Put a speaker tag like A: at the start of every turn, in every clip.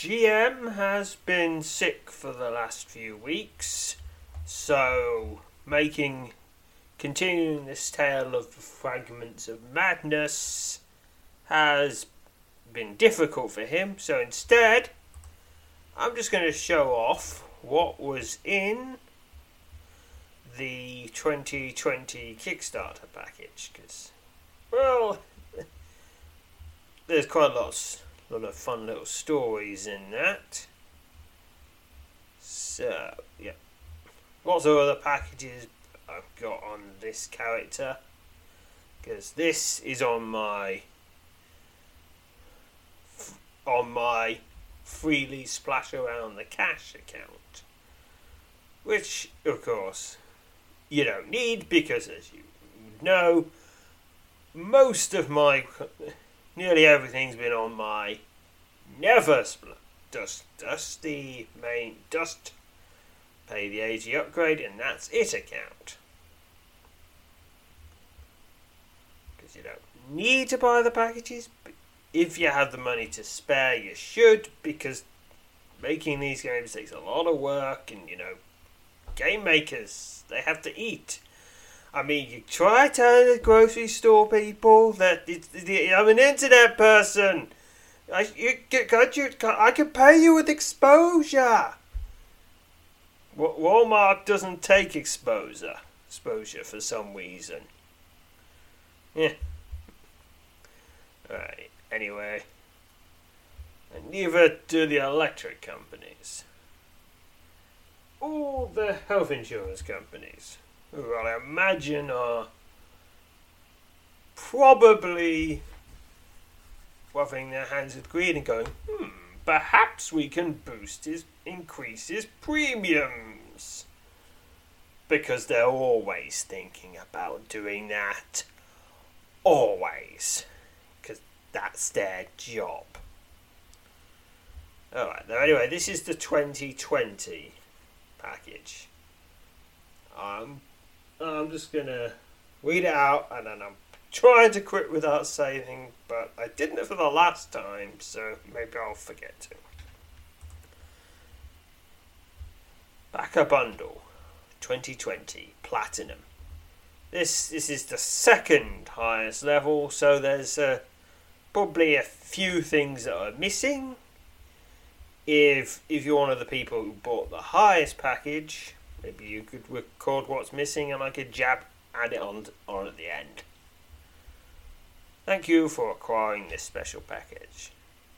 A: GM has been sick for the last few weeks, so making continuing this tale of fragments of madness has been difficult for him. So instead, I'm just going to show off what was in the 2020 Kickstarter package because, well, there's quite a lot a lot of fun little stories in that. So, yeah. Lots of other packages I've got on this character. Because this is on my on my freely splash around the cash account. Which, of course, you don't need because, as you know, most of my nearly everything's been on my never split dust dusty main dust pay the AG upgrade and that's it account. Because you don't need to buy the packages if you have the money to spare you should because making these games takes a lot of work and you know game makers they have to eat I mean, you try telling the grocery store people that I'm an internet person. I you can't you I can pay you with exposure. Walmart doesn't take exposure exposure for some reason. Yeah. Alright. Anyway, and neither do the electric companies. All the health insurance companies who I imagine are probably rubbing their hands with greed and going, hmm, perhaps we can boost his, increase his premiums. Because they're always thinking about doing that. Always. Because that's their job. Alright, now anyway, this is the 2020 package. Um, I'm just gonna read it out and then I'm trying to quit without saving, but I didn't for the last time, so maybe I'll forget to. Backer bundle 2020 platinum. This this is the second highest level, so there's uh, probably a few things that are missing. If if you're one of the people who bought the highest package, Maybe you could record what's missing and I could jab add it on, on at the end. Thank you for acquiring this special package.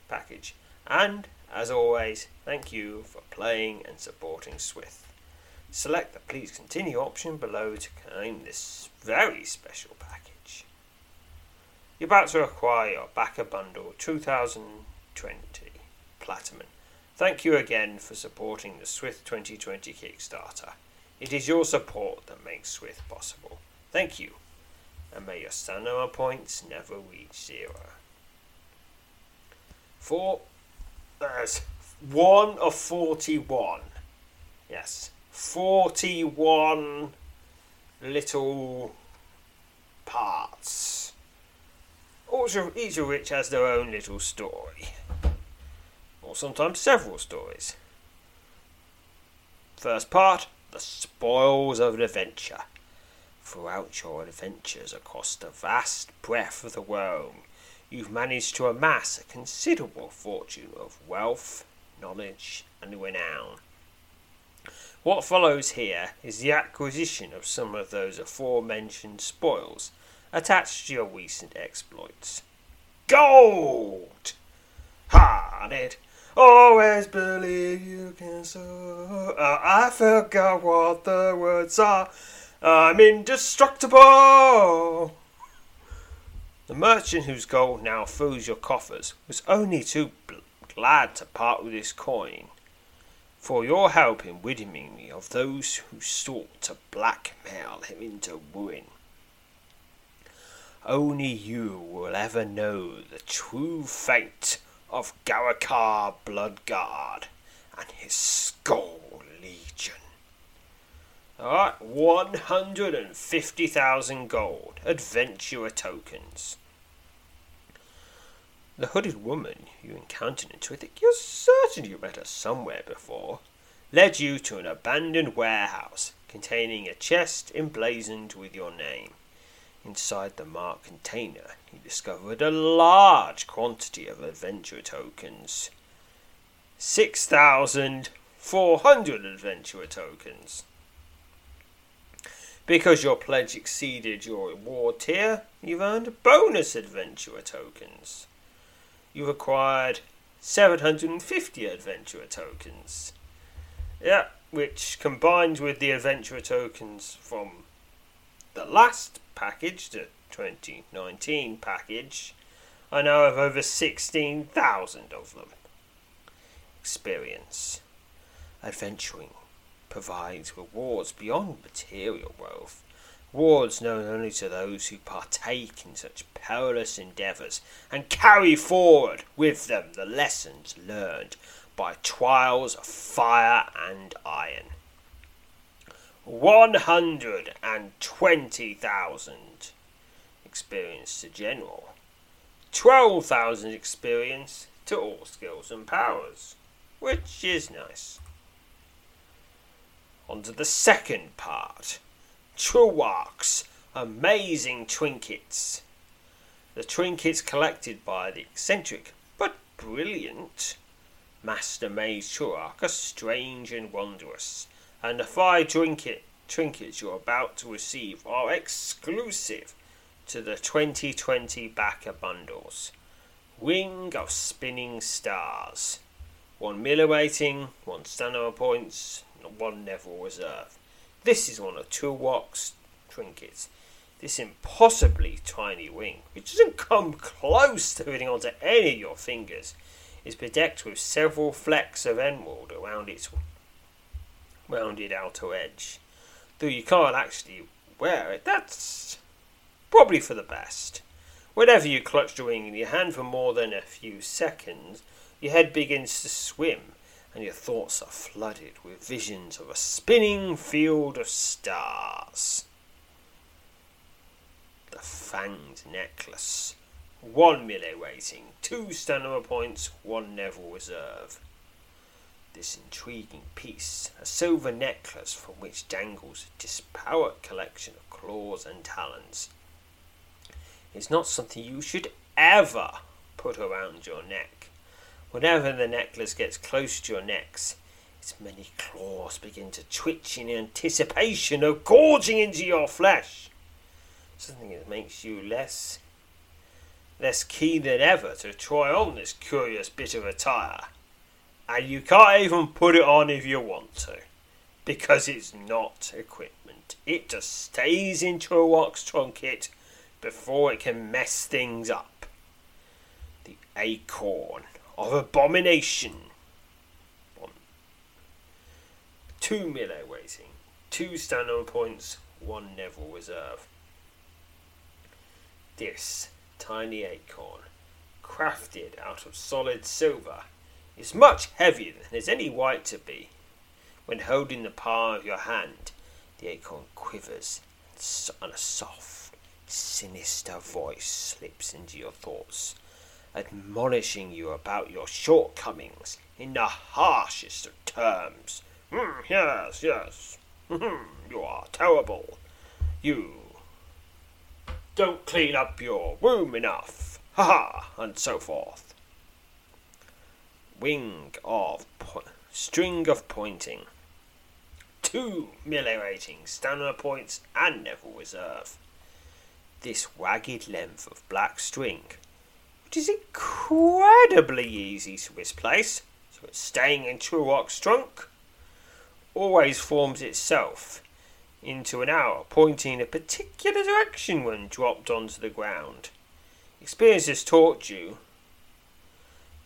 A: Package. And, as always, thank you for playing and supporting Swift. Select the please continue option below to claim this very special package. You're about to acquire your backer bundle 2020 Platinum Thank you again for supporting the Swift 2020 Kickstarter. It is your support that makes Swift possible. Thank you. and may your stamina points never reach zero. Four, there's one of 41. Yes, 41 little parts. Each of which has their own little story. Or sometimes several stories. First part The Spoils of an Adventure. Throughout your adventures across the vast breadth of the world, you've managed to amass a considerable fortune of wealth, knowledge, and renown. What follows here is the acquisition of some of those aforementioned spoils attached to your recent exploits. Gold! Ha! Did always believe you can so. Uh, I forgot what the words are. I'm indestructible! The merchant whose gold now fills your coffers was only too bl- glad to part with his coin for your help in ridding me of those who sought to blackmail him into ruin. Only you will ever know the true fate of Garakar Bloodguard and his Skull Legion. Alright, 150,000 gold, adventurer tokens. The hooded woman you encountered in Twithick, you're certain you met her somewhere before, led you to an abandoned warehouse containing a chest emblazoned with your name. Inside the marked container, he discovered a large quantity of adventure tokens. 6,400 adventurer tokens. Because your pledge exceeded your reward tier, you've earned bonus adventurer tokens. You've acquired 750 adventurer tokens. Yeah, which combined with the adventurer tokens from the last package, the 2019 package, I now have over 16,000 of them. Experience. Adventuring provides rewards beyond material wealth. Rewards known only to those who partake in such perilous endeavours and carry forward with them the lessons learned by trials of fire and iron. 120,000 experience to general, 12,000 experience to all skills and powers, which is nice. On to the second part Truark's amazing trinkets. The trinkets collected by the eccentric but brilliant Master Maze Truark are strange and wondrous, and the five trinket, trinkets you're about to receive are exclusive to the 2020 backer bundles. Ring of Spinning Stars. One melee rating, one stamina points, one Neville reserve. This is one of two Truark's trinkets. This impossibly tiny ring, which doesn't come close to fitting onto any of your fingers, is bedecked with several flecks of emerald around its rounded outer edge. Though you can't actually wear it, that's probably for the best. Whenever you clutch the ring in your hand for more than a few seconds, your head begins to swim and your thoughts are flooded with visions of a spinning field of stars. The fanged necklace. One melee rating, two stamina points, one Neville reserve. This intriguing piece, a silver necklace from which dangles a disparate collection of claws and talons, is not something you should ever put around your neck. Whenever the necklace gets close to your necks, its many claws begin to twitch in anticipation of gorging into your flesh. Something that makes you less less keen than ever to try on this curious bit of attire. And you can't even put it on if you want to, because it's not equipment. It just stays into a wax trunket before it can mess things up. The acorn of abomination. One. Two melee rating, two stamina points, one Neville reserve. This tiny acorn, crafted out of solid silver, is much heavier than there's any right to be. When holding the palm of your hand, the acorn quivers, and a soft, sinister voice slips into your thoughts, admonishing you about your shortcomings in the harshest of terms. Mm, yes, yes. you are terrible. You don't clean up your room enough. Ha ha, and so forth. Wing of po- string of pointing. Two melee ratings, stamina points, and Neville Reserve. This wagged length of black string, which is incredibly easy to misplace, so it's staying in Truark's trunk, always forms itself into an arrow pointing in a particular direction when dropped onto the ground. Experience has taught you.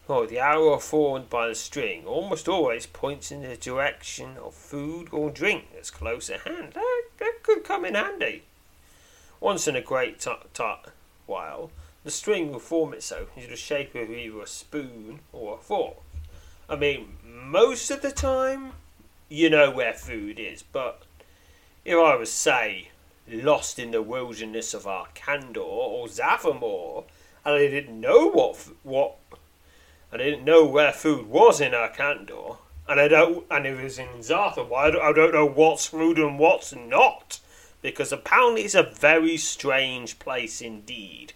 A: Oh, the arrow formed by the string almost always points in the direction of food or drink that's close at hand. That, that could come in handy. Once in a great t- t- while, the string will form itself into the shape of either a spoon or a fork. I mean, most of the time, you know where food is, but if I was, say, lost in the wilderness of Arcandor or Zavamor, and I didn't know what what I didn't know where food was in Arkandor, and I don't, and it was in Zartham, I don't, I don't know what's food and what's not, because apparently it's a very strange place indeed.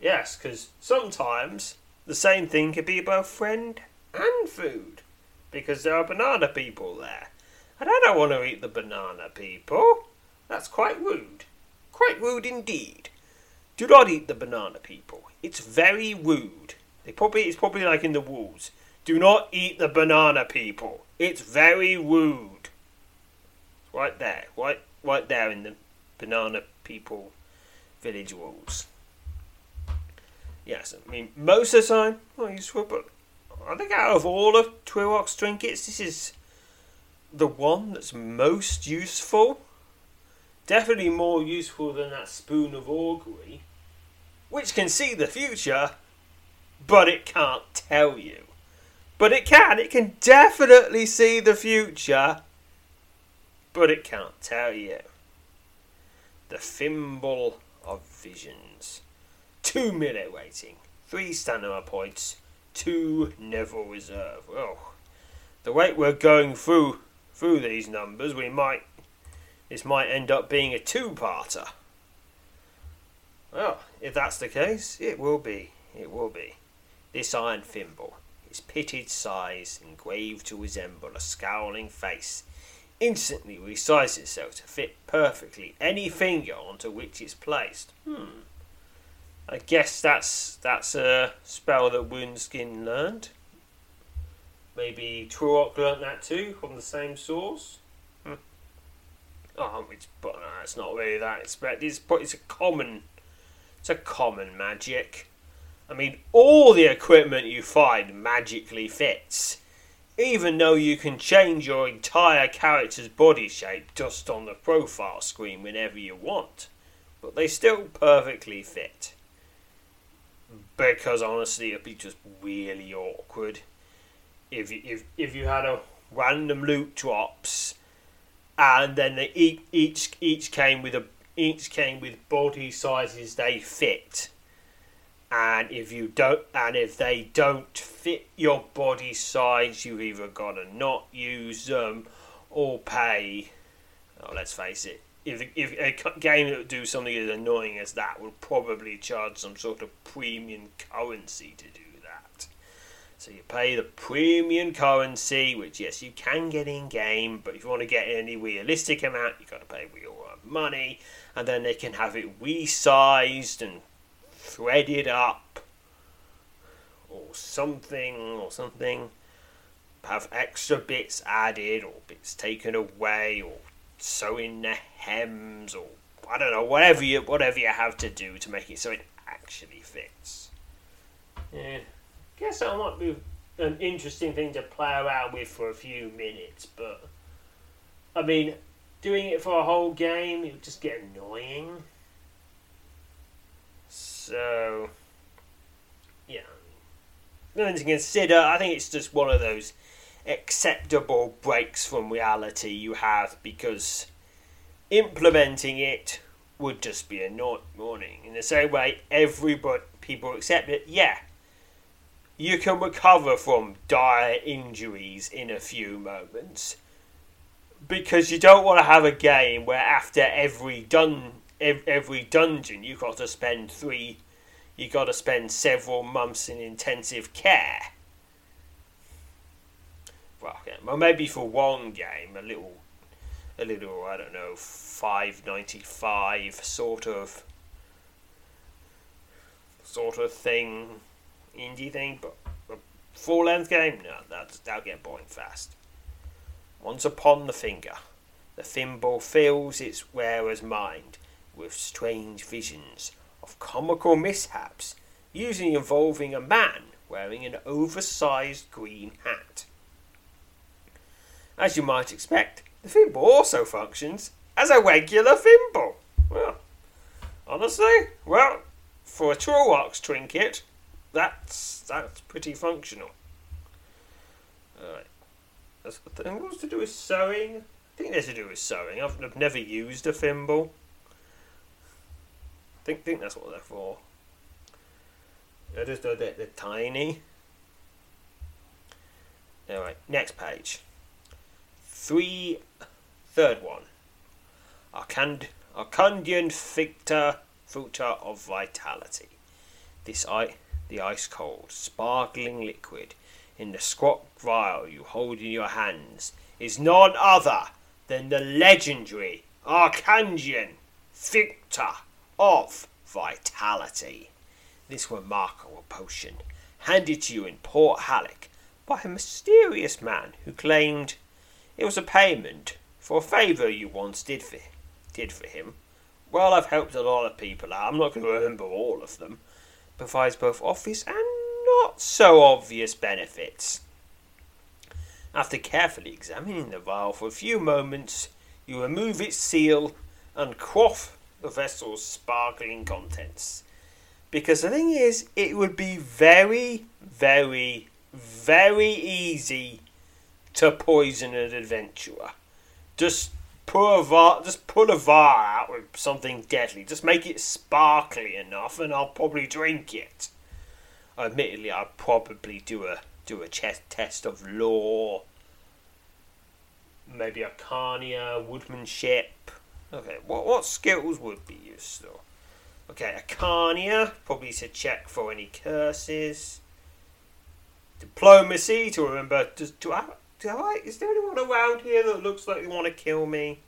A: Yes, because sometimes the same thing could be both friend and food, because there are banana people there. And I don't want to eat the banana people. That's quite rude. Quite rude indeed. Do not eat the banana people. It's very rude. Probably it's probably like in the walls. Do not eat the banana people. It's very rude. Right there. Right right there in the banana people village walls. Yes, I mean most of the time oh, not useful, but I think out of all of Truark's trinkets, this is the one that's most useful. Definitely more useful than that spoon of augury, which can see the future, but it can't tell you. But it can, it can definitely see the future, but it can't tell you. The Thimble of Visions. Two melee rating, three stamina points, two Neville Reserve. Oh, the way we're going through through these numbers, we might this might end up being a two-parter. Well, if that's the case, it will be. It will be. This iron thimble, its pitted size engraved to resemble a scowling face, instantly resizes itself to fit perfectly any finger onto which it's placed. Hmm. I guess that's that's a spell that Woundskin learned. Maybe Truark learnt that too from the same source. Hmm. Oh, it's, but no, it's not really that expected. It's, it's a common, it's a common magic. I mean, all the equipment you find magically fits, even though you can change your entire character's body shape just on the profile screen whenever you want. But they still perfectly fit. Because honestly, it'd be just really awkward if you, if if you had a random loot drops, and then they each each each came with a each came with body sizes they fit, and if you don't and if they don't fit your body size, you've either gotta not use them or pay. Oh, let's face it. If, if a game that would do something as annoying as that would probably charge some sort of premium currency to do that. so you pay the premium currency, which yes, you can get in game, but if you want to get any realistic amount, you've got to pay real money, and then they can have it resized and threaded up, or something, or something. Have extra bits added, or bits taken away, or sew in the hems, or I don't know, whatever you whatever you have to do to make it so it actually fits. Yeah guess that might be an interesting thing to play around with for a few minutes, but I mean, doing it for a whole game, it would just get annoying. So, yeah. Nothing to consider. I think it's just one of those acceptable breaks from reality you have because implementing it would just be a morning. In the same way, everybody people accept it. Yeah, you can recover from dire injuries in a few moments because you don't want to have a game where after every dun every dungeon you've got to spend three you got to spend several months in intensive care. Well, well, maybe for one game, a little, a little, I don't know, five ninety five sort of, sort of thing, indie thing, but a full length game, no, that's that'll get boring fast. Once upon the finger, the thimble fills its wearer's mind with strange visions of comical mishaps, usually involving a man wearing an oversized green hat. As you might expect, the thimble also functions as a regular thimble. Well, honestly, well, for a Truark's trinket, that's that's pretty functional. Alright. What's to do with sewing? I think there's to do with sewing. I've, I've never used a thimble. Think think that's what they're for. I just know that they're tiny. Alright, next page. Three, third one. Arcand- Arcandian Ficta Fruta of Vitality. This I the ice cold, sparkling liquid in the squat vial you hold in your hands is none other than the legendary Arcandian Ficta of Vitality. This remarkable potion, handed to you in Port Halleck by a mysterious man who claimed it was a payment for a favour you once did for, did for him. Well, I've helped a lot of people out. I'm not going to remember all of them. Provides both obvious and not so obvious benefits. After carefully examining the vial for a few moments, you remove its seal and quaff vessel's sparkling contents. Because the thing is, it would be very, very, very easy to poison an adventurer. Just pour a var, just pull a var out with something deadly. Just make it sparkly enough, and I'll probably drink it. Admittedly, I'd probably do a do a chest test of law. maybe arcana, woodmanship, Okay, what what skills would be useful? Okay, arcana, probably to check for any curses. Diplomacy, to remember, does, do I, do I, is there anyone around here that looks like they want to kill me?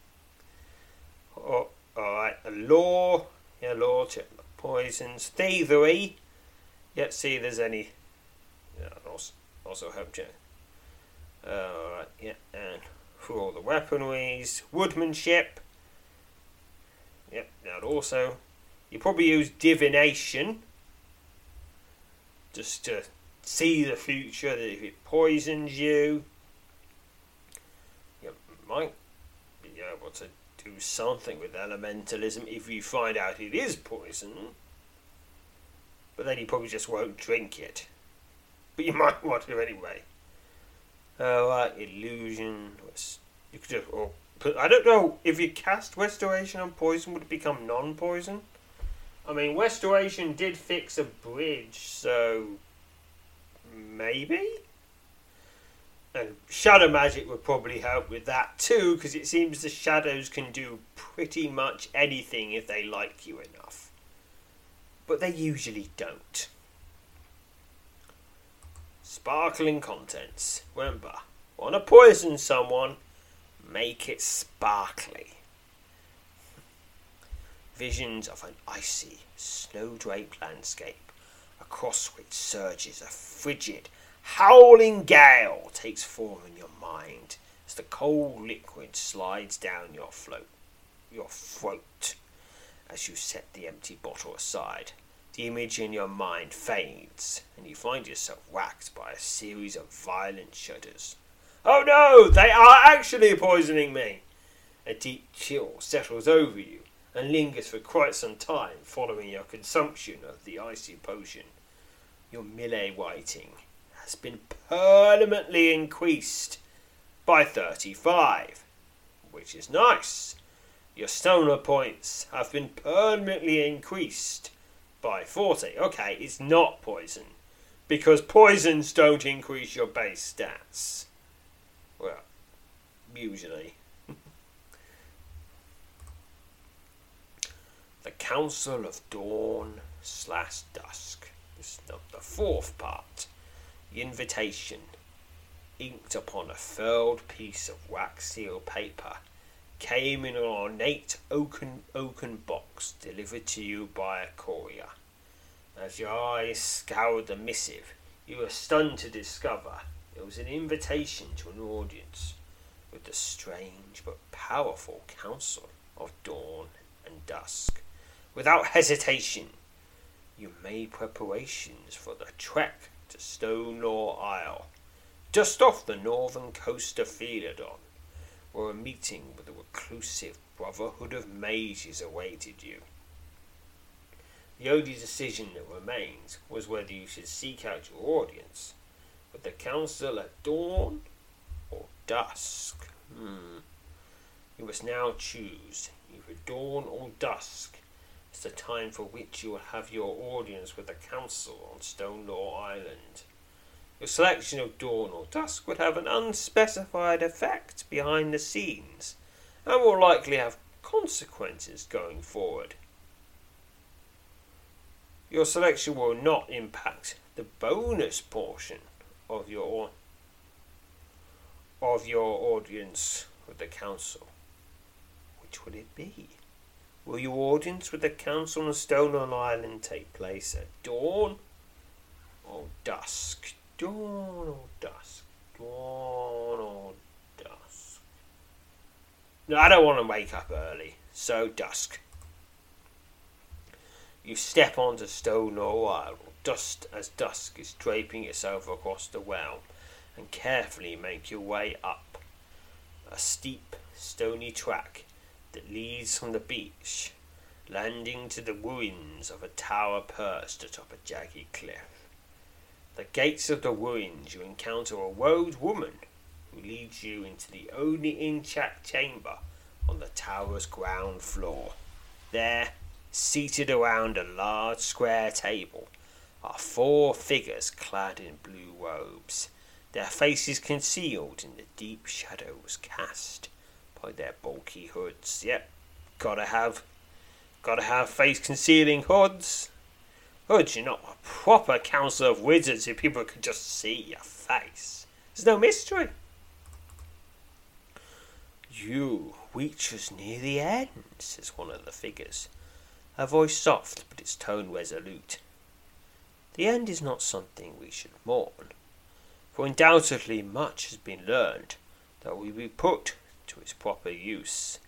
A: Oh, alright, a law, yeah, law, check the poisons. Thievery, let's see if there's any, yeah, also, also help check. Alright, yeah, and for all the weaponries, woodmanship, Yep, now also, you probably use divination just to see the future, that if it poisons you, you might be able to do something with elementalism if you find out it is poison. But then you probably just won't drink it. But you might want to anyway. Uh, illusion. You could just, or I don't know if you cast Restoration on poison, would it become non-poison? I mean, Restoration did fix a bridge, so maybe. And Shadow Magic would probably help with that too, because it seems the shadows can do pretty much anything if they like you enough. But they usually don't. Sparkling contents. Remember, want to poison someone, Make it sparkly. Visions of an icy, snow draped landscape across which surges a frigid, howling gale takes form in your mind as the cold liquid slides down your throat. Your throat. As you set the empty bottle aside, the image in your mind fades, and you find yourself racked by a series of violent shudders. Oh no, they are actually poisoning me! A deep chill settles over you and lingers for quite some time following your consumption of the icy potion, your melee rating has been permanently increased by 35, which is nice. Your stamina points have been permanently increased by 40. Okay, it's not poison, because poisons don't increase your base stats. Well, usually. the Council of Dawn slash Dusk This is the, the fourth part. The invitation, inked upon a furled piece of wax seal paper, came in an ornate oaken oaken box delivered to you by a courier. As your eyes scoured the missive, you were stunned to discover it was an invitation to an audience with the strange but powerful Council of Dawn and Dusk. Without hesitation, you made preparations for the trek to Stonelaw Isle, just off the northern coast of Felidon, where a meeting with the reclusive Brotherhood of Mages awaited you. The only decision that remains was whether you should seek out your audience with the council at dawn or dusk. Hmm. You must now choose either dawn or dusk is the time for which you will have your audience with the council on Stonelaw Island. Your selection of dawn or dusk would have an unspecified effect behind the scenes and will likely have consequences going forward. Your selection will not impact the bonus portion of your of your audience with the council. Which would it be? Will your audience with the council on Stonelaw Island take place at dawn or dusk? Dawn or dusk? Dawn or dusk? No, I don't want to wake up early, so dusk. You step onto Stonelaw Island just as dusk is draping itself across the realm and carefully make your way up a steep, stony track that leads from the beach, landing to the ruins of a tower perched atop a jagged cliff. the gates of the ruins, you encounter a robed woman who leads you into the only intact chamber on the tower's ground floor. There, seated around a large square table, are four figures clad in blue robes, their faces concealed in the deep shadows cast by their bulky hoods. Yep, gotta have, gotta have face concealing hoods. Hoods, you're not a proper council of wizards if people could just see your face. There's no mystery. You reach us near the end, says one of the figures, her voice soft but its tone resolute. The end is not something we should mourn, for undoubtedly much has been learned that will be put to its proper use,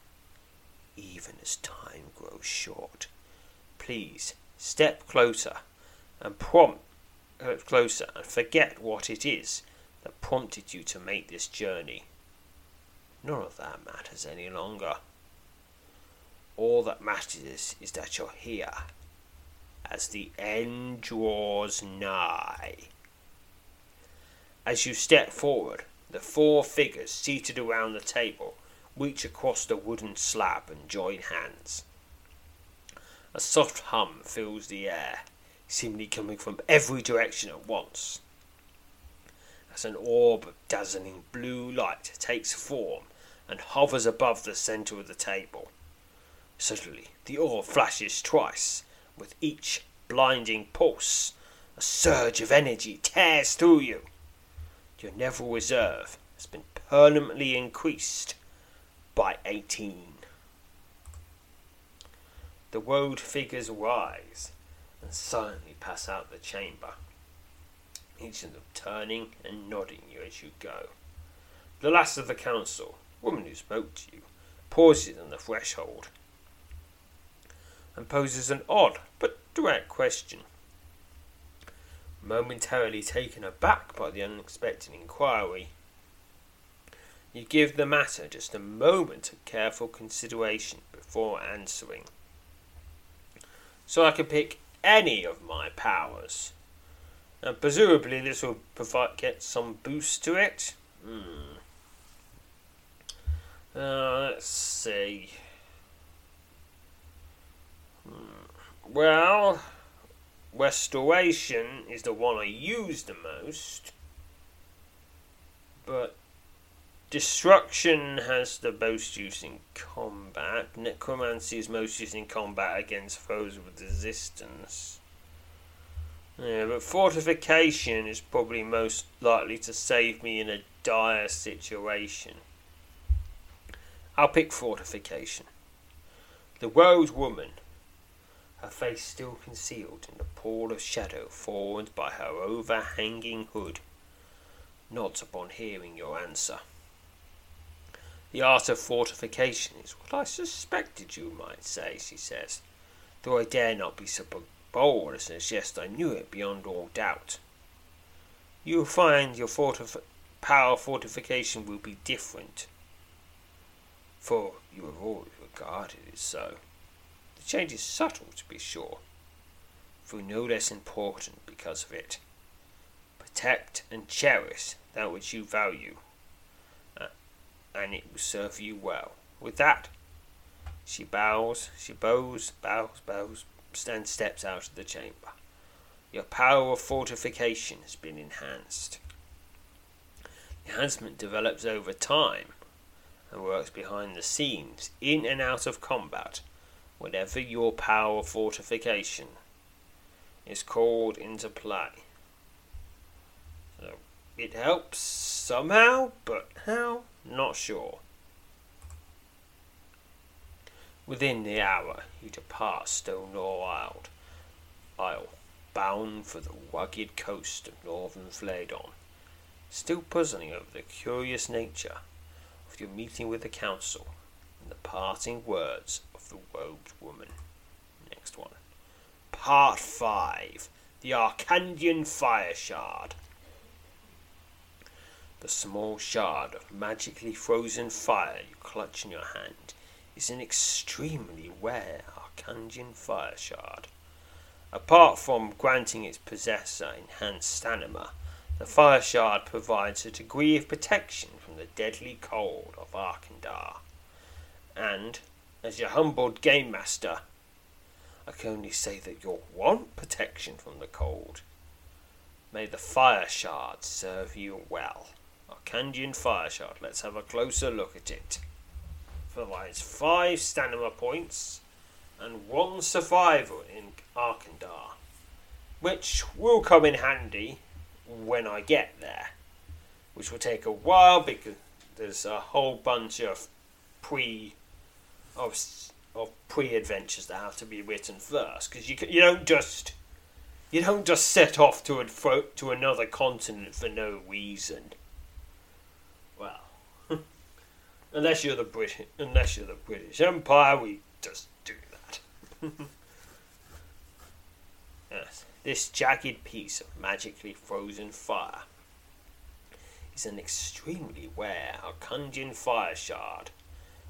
A: even as time grows short. Please step closer and prompt uh, closer and forget what it is that prompted you to make this journey. None of that matters any longer. All that matters is that you're here as the end draws nigh. As you step forward, the four figures seated around the table reach across the wooden slab and join hands. A soft hum fills the air, seemingly coming from every direction at once. As an orb of dazzling blue light takes form and hovers above the centre of the table. Suddenly, the orb flashes twice. With each blinding pulse, a surge of energy tears through you. Your Neville reserve has been permanently increased by 18. The woad figures rise and silently pass out the chamber, each of them turning and nodding you as you go. The last of the council, woman who spoke to you, pauses on the threshold and poses an odd but direct question. Momentarily taken aback by the unexpected inquiry, You give the matter just a moment of careful consideration before answering. So I can pick any of my powers. And presumably this will provide get some boost to it. Hmm. Uh, let's see. Well, restoration is the one I use the most, but destruction has the most use in combat. Necromancy is most used in combat against foes with resistance. Yeah, but fortification is probably most likely to save me in a dire situation. I'll pick fortification. The Woad Woman, her face still concealed in the pall of shadow formed by her overhanging hood, nods upon hearing your answer. The art of fortification is what I suspected you might say, she says, though I dare not be so bold as to suggest I knew it beyond all doubt. You'll find your fortif- power of fortification will be different for you have always regarded it so. The change is subtle, to be sure, though no less important because of it. Protect and cherish that which you value, uh, and it will serve you well. With that, she bows, she bows, bows, bows, and steps out of the chamber. Your power of fortification has been enhanced. Enhancement develops over time and works behind the scenes, in and out of combat, whenever your power fortification is called into play. So it helps somehow, but how? Not sure. Within the hour, you depart Stonelaw Isle, Isle, bound for the rugged coast of northern Felidon, still puzzling over the curious nature of your meeting with the council and the parting words the robed woman. Next one. Part 5 The Arcandian Fire Shard. The small shard of magically frozen fire you clutch in your hand is an extremely rare Arcandian fire shard. Apart from granting its possessor enhanced stamina, the fire shard provides a degree of protection from the deadly cold of Arkandar. And, as your humbled game master, I can only say that you'll want protection from the cold. May the fire shard serve you well. Arcandian fire shard, let's have a closer look at it. Provides five stamina points and one survival in Arkandar, which will come in handy when I get there which will take a while because there's a whole bunch of pre of of pre adventures that have to be written first because you you don't just you don't just set off to a to another continent for no reason. Well, unless you're the British unless you're the British Empire, we just do that. yes, this jagged piece of magically frozen fire is an extremely rare Arcandian fire shard.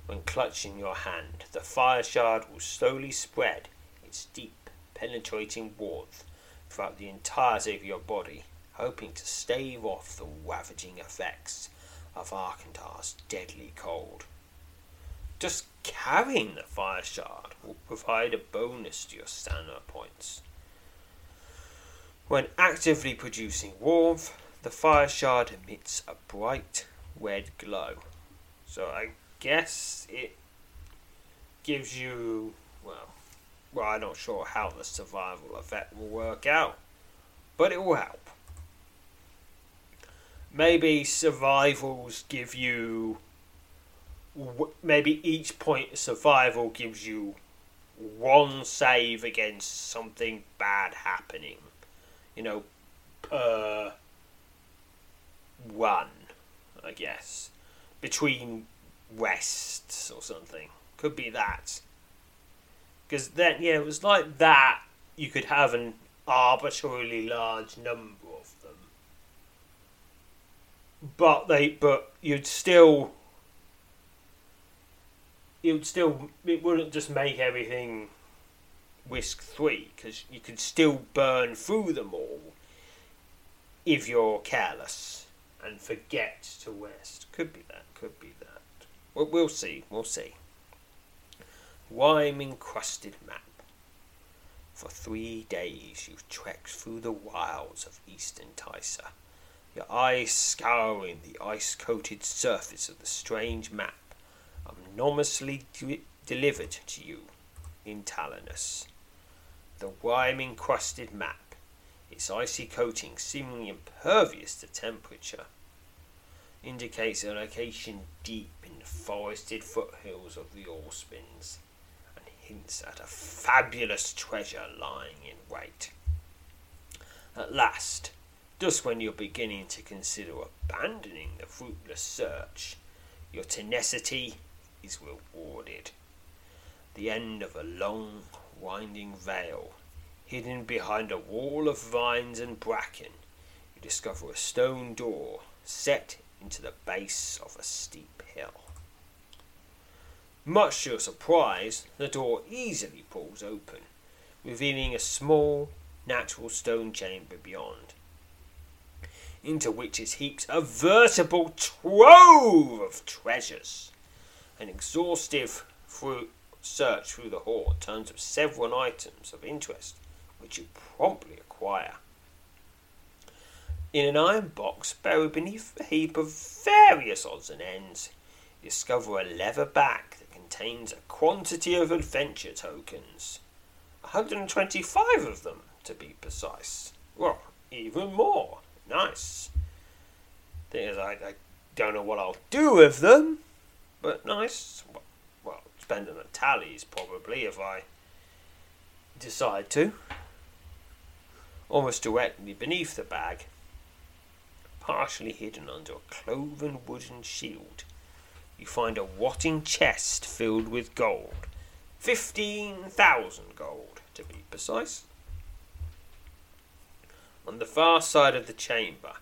A: When clutched in your hand, the fire shard will slowly spread its deep, penetrating warmth throughout the entirety of your body, hoping to stave off the ravaging effects of Arkandar's deadly cold. Just carrying the fire shard will provide a bonus to your stamina points. When actively producing warmth, the fire shard emits a bright red glow. So I guess it gives you, well, well, I'm not sure how the survival effect will work out, but it will help. Maybe survivals give you, maybe each point of survival gives you one save against something bad happening. You know, per one, I guess, between rests or something. Could be that. Because then, yeah, it was like that. You could have an arbitrarily large number of them. but they but you'd still you'd still it wouldn't just make everything whisk three because you could still burn through them all if you're careless and forget to rest. Could be that. Could be that. Well, we'll see. We'll see. Wime encrusted map. For three days you've trekked through the wilds of eastern Tysa, your eyes scouring the ice coated surface of the strange map anonymously de- delivered to you in Talonus. The wime encrusted map, its icy coating seemingly impervious to temperature, indicates a location deep in the forested foothills of the Allspins and hints at a fabulous treasure lying in wait. At last, just when you're beginning to consider abandoning the fruitless search, your tenacity is rewarded. The end of a long, winding vale, hidden behind a wall of vines and bracken, you discover a stone door set into the base of a steep hill. Much to your surprise, the door easily pulls open, revealing a small, natural stone chamber beyond, into which is heaped a veritable trove of treasures. An exhaustive through search through the hoard turns up several items of interest, which you promptly acquire. In an iron box buried beneath a heap of various odds and ends, you discover a leather bag that contains a quantity of adventure tokens. 125 of them, to be precise. Well, even more. Nice. Thing is, I, I don't know what I'll do with them, but nice. Well, well spend them at tallies, probably, if I decide to. Almost directly beneath the bag, partially hidden under a cloven wooden shield, you find a watting chest filled with gold. 15,000 gold, to be precise. On the far side of the chamber,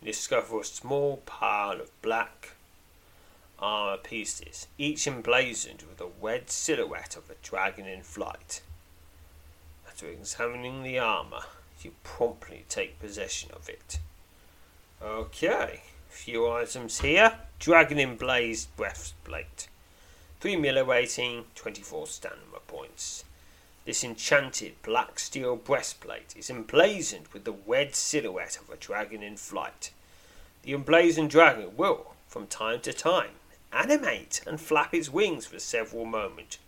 A: you discover a small pile of black armour pieces, each emblazoned with a red silhouette of a dragon in flight. After examining the armour, you promptly take possession of it. Okay, few items here. Dragon emblazed breastplate. 3 weighting, 24 stamina points. This enchanted black steel breastplate is emblazoned with the red silhouette of a dragon in flight. The emblazoned dragon will, from time to time, animate and flap its wings for several moments.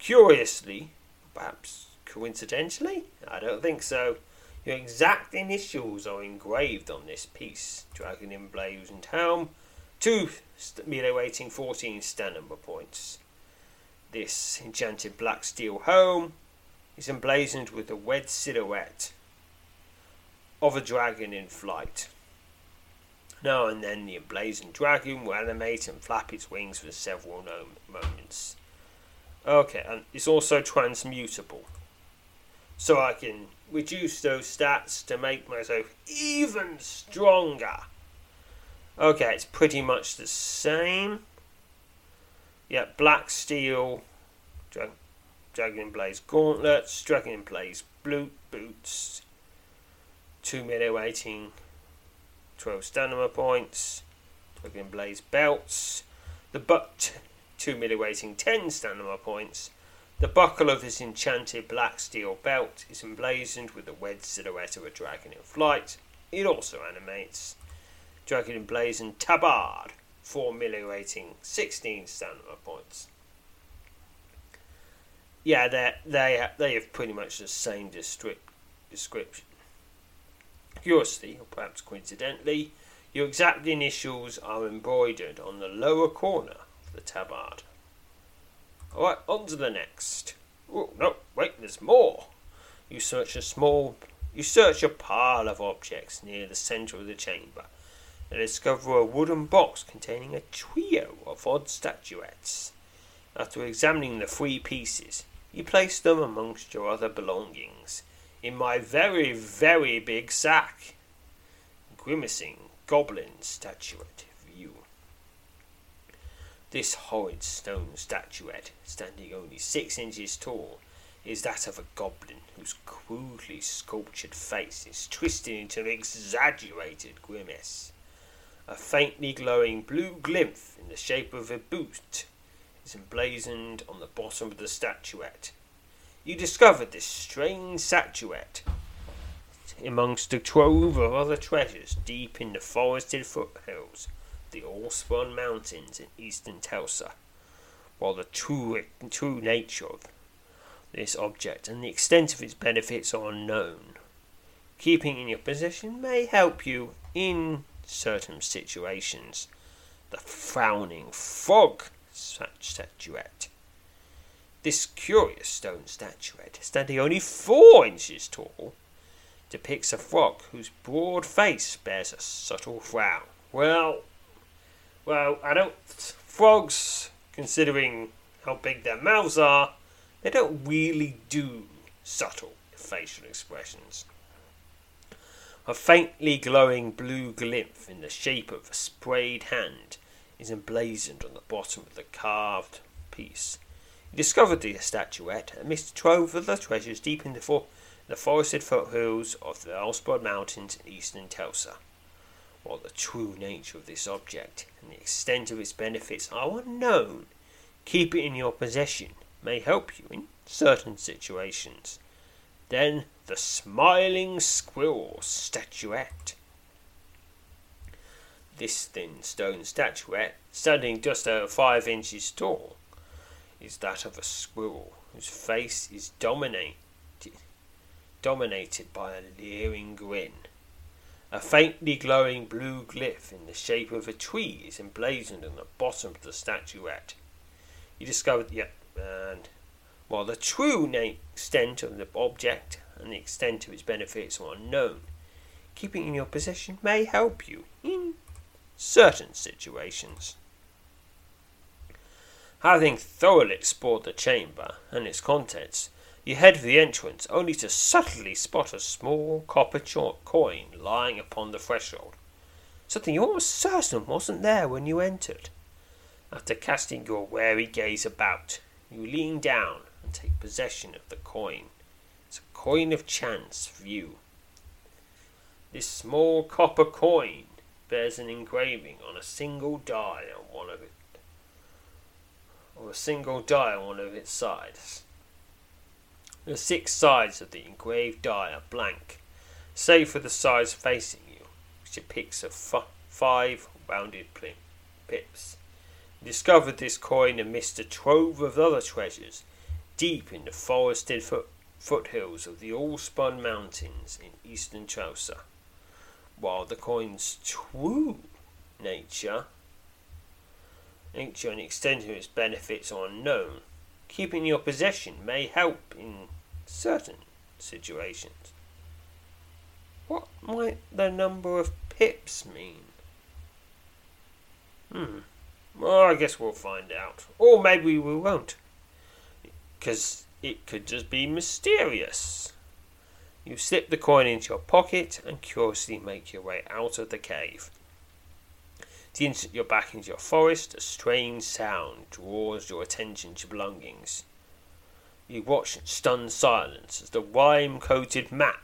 A: Curiously, perhaps coincidentally, I don't think so, your exact initials are engraved on this piece. Dragon emblazoned helm, two melee weighting 14 stamina points. This enchanted black steel helm is emblazoned with a red silhouette of a dragon in flight. Now and then the emblazoned dragon will animate and flap its wings for several moments. Okay, and it's also transmutable. So I can reduce those stats to make myself even stronger. Okay, it's pretty much the same. Yeah, Black Steel, Drag- Dragon Blaze Gauntlets, Dragon Blaze Blue Boots, 2 melee weighting, 12 stamina points, Dragon Blaze Belts, the butt 2 melee weighting, 10 stamina points, the buckle of this enchanted black steel belt is emblazoned with the red silhouette of a dragon in flight. It also animates dragon emblazoned tabard, 4 melee rating, 16 stamina points. Yeah, they they they have pretty much the same description. Curiously, or perhaps coincidentally, your exact initials are embroidered on the lower corner of the tabard. Alright, on to the next. Oh, no, wait, there's more. You search a small, you search a pile of objects near the centre of the chamber and discover a wooden box containing a trio of odd statuettes. After examining the three pieces, you place them amongst your other belongings in my very, very big sack. Grimacing goblin statuette. This horrid stone statuette, standing only six inches tall, is that of a goblin whose crudely sculptured face is twisted into an exaggerated grimace. A faintly glowing blue glyph in the shape of a boot is emblazoned on the bottom of the statuette. You discovered this strange statuette amongst a trove of other treasures deep in the forested foothills the Allspun Mountains in eastern Telsa, while the true, true nature of this object and the extent of its benefits are unknown. Keeping in your possession may help you in certain situations. The frowning frog statuette. This curious stone statuette, standing only four inches tall, depicts a frog whose broad face bears a subtle frown. Well, well, I don't. Frogs, considering how big their mouths are, they don't really do subtle facial expressions. A faintly glowing blue glyph in the shape of a sprayed hand is emblazoned on the bottom of the carved piece. He discovered the statuette amidst a trove of the treasures deep in the for- the forested foothills of the Allspun Mountains in eastern Telsa. While the true nature of this object and the extent of its benefits are unknown, keep it in your possession may help you in certain situations. Then the smiling squirrel statuette. This thin stone statuette, standing just over five inches tall, is that of a squirrel whose face is dominated dominated by a leering grin. A faintly glowing blue glyph in the shape of a tree is emblazoned on the bottom of the statuette. You discover the and while the true extent of the object and the extent of its benefits are unknown, keeping in your possession may help you in certain situations. Having thoroughly explored the chamber and its contents, you head for the entrance, only to subtly spot a small copper coin lying upon the threshold. Something you're almost certain wasn't there when you entered. After casting your wary gaze about, you lean down and take possession of the coin. It's a coin of chance for you. This small copper coin bears an engraving on a single die on one of it, or a single die on one of its sides. The six sides of the engraved die are blank, save for the sides facing you, which depicts a f- five rounded pips. You discovered this coin amidst a trove of other treasures, deep in the forested foot- foothills of the Allspun Mountains in eastern Chaucer. While the coin's true nature, nature and extent of its benefits are unknown, keeping your possession may help in certain situations. What might the number of pips mean? Hmm. Well, I guess we'll find out. Or maybe we won't. Because it could just be mysterious. You slip the coin into your pocket and curiously make your way out of the cave. The instant you're back into your forest, a strange sound draws your attention to belongings. You watch in stunned silence as the rime coated map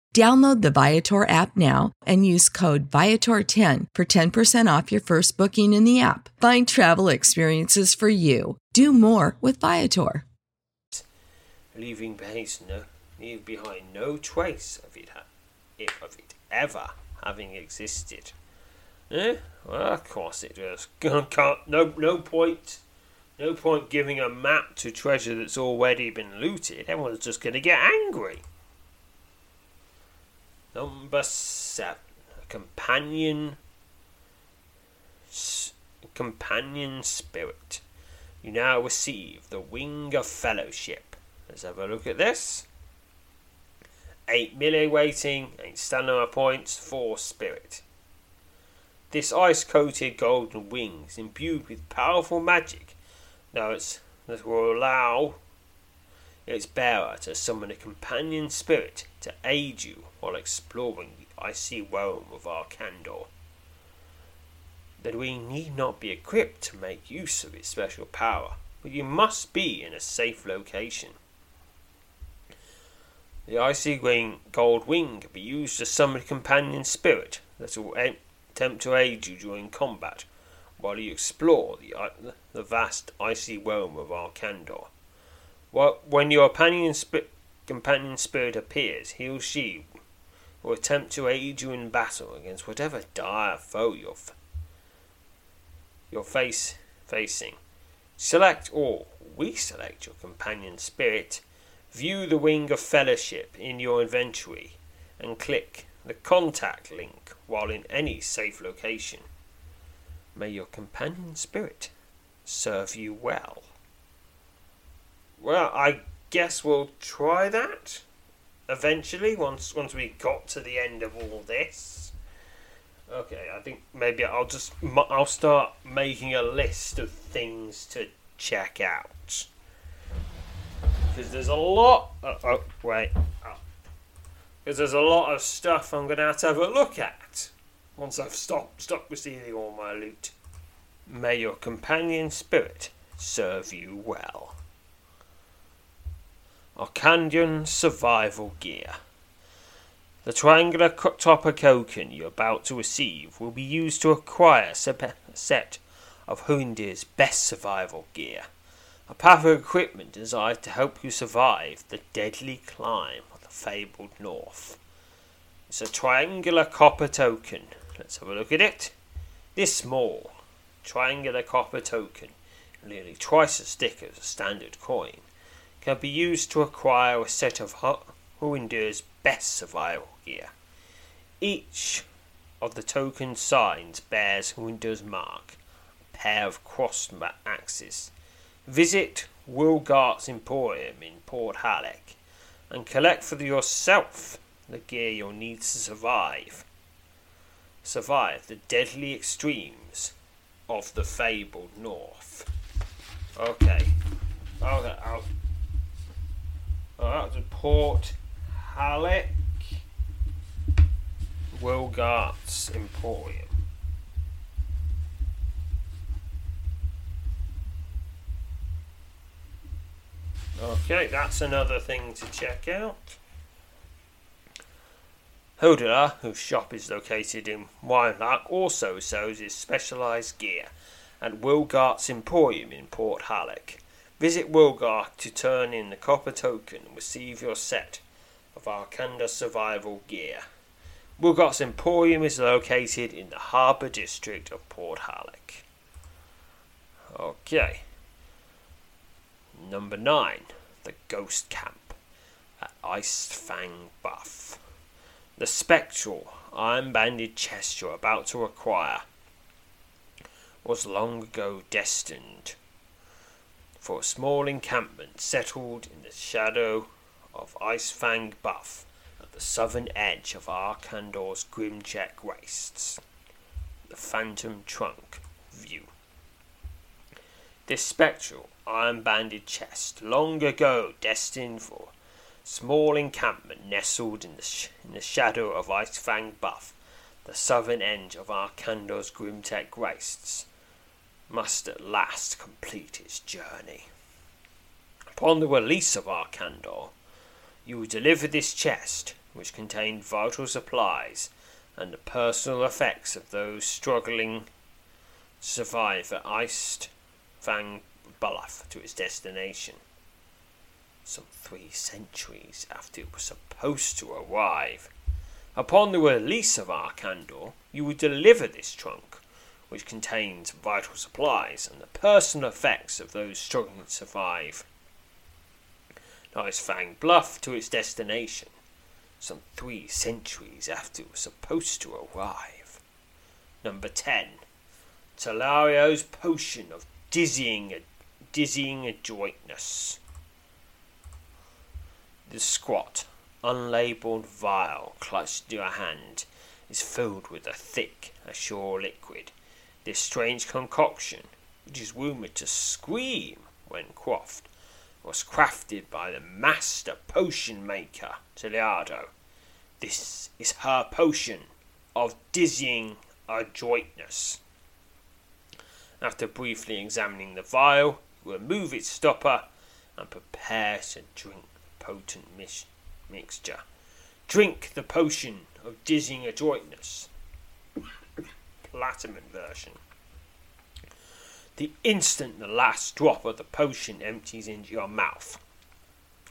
B: Download the Viator app now and use code Viator10 for 10% off your first booking in the app. Find travel experiences for you. Do more with Viator.
A: Leaving behind no, leave behind no trace of it, of it ever having existed. Eh? Well, of course it does. No, no point. No point giving a map to treasure that's already been looted. Everyone's just going to get angry. Number seven, companion, companion spirit. You now receive the wing of fellowship. Let's have a look at this. Eight melee weighting, eight stamina points, four spirit. This ice-coated golden wings, imbued with powerful magic. Now it's that will allow its bearer to summon a companion spirit to aid you while exploring the icy realm of Arkandor. That we need not be equipped to make use of its special power, but you must be in a safe location. The icy wing, gold wing can be used to summon a companion spirit that will attempt to aid you during combat while you explore the, the vast icy realm of Arkandor. When your companion, sp- companion spirit appears, he or she will attempt to aid you in battle against whatever dire foe you're, f- you're face- facing. Select or we select your companion spirit, view the Wing of Fellowship in your inventory, and click the contact link while in any safe location. May your companion spirit serve you well. Well, I guess we'll try that eventually once once we got to the end of all this. Okay, I think maybe I'll just I'll start making a list of things to check out because there's a lot. Oh, oh wait, because oh. there's a lot of stuff I'm gonna have to have a look at once I've stopped stopped receiving all my loot. May your companion spirit serve you well. Arcandian Survival Gear. The triangular copper token you're about to receive will be used to acquire a set of Hoendir's best survival gear. A path of equipment designed to help you survive the deadly climb of the fabled north. It's a triangular copper token. Let's have a look at it. This small triangular copper token, nearly twice as thick as a standard coin, can be used to acquire a set of Hoendir's best survival gear. Each of the token signs bears Hoendir's mark, a pair of crossed axes. Visit Wilgart's Emporium in Port Halleck and collect for yourself the gear you'll need to survive. Survive the deadly extremes of the fabled North. Okay. Okay, I'll Oh, that's a Port Halleck Wilgart's Emporium. Okay, that's another thing to check out. Hodela, whose shop is located in Winelark, also sells his specialised gear at Wilgart's Emporium in Port Halleck. Visit Wilgart to turn in the copper token and receive your set of Arkanda survival gear. Wilgart's Emporium is located in the Harbour District of Port Halleck. Okay. Number 9. The Ghost Camp at Icefang Buff. The spectral iron banded chest you're about to acquire was long ago destined for a small encampment settled in the shadow of Icefang Buff at the southern edge of Arkandor's Grimcheck wastes. The Phantom Trunk View. This spectral, iron banded chest, long ago destined for a small encampment nestled in the, sh- in the shadow of Icefang Buff, the southern edge of Arkandor's Grimtech wastes, must at last complete its journey. Upon the release of Arkandor, you will deliver this chest, which contained vital supplies and the personal effects of those struggling to survive at Iced Fang Bluff to its destination. Some three centuries after it was supposed to arrive. Upon the release of Arkandor, you will deliver this trunk, which contains vital supplies and the personal effects of those struggling to survive. Nice Fang Bluff to its destination, some three centuries after it was supposed to arrive. Number 10. Talario's Potion of Dizzying, dizzying Adroitness. The squat, unlabeled vial clutched to your hand is filled with a thick, azure liquid this strange concoction, which is rumoured to scream when quaffed, was crafted by the master potion maker, Tiliardo. This is her potion of dizzying adroitness. After briefly examining the vial, remove its stopper and prepare to drink the potent mixture. Drink the potion of dizzying adroitness platinum version. The instant the last drop of the potion empties into your mouth,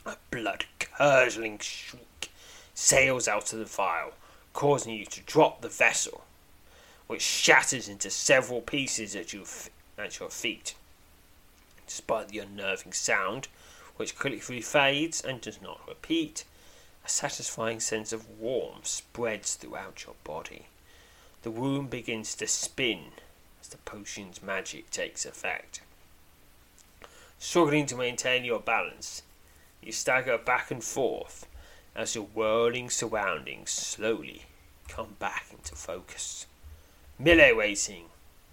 A: a blood curdling shriek sails out of the vial, causing you to drop the vessel, which shatters into several pieces at your, at your feet. Despite the unnerving sound, which quickly fades and does not repeat, a satisfying sense of warmth spreads throughout your body. The room begins to spin as the potion's magic takes effect. Struggling to maintain your balance, you stagger back and forth as your whirling surroundings slowly come back into focus. Melee rating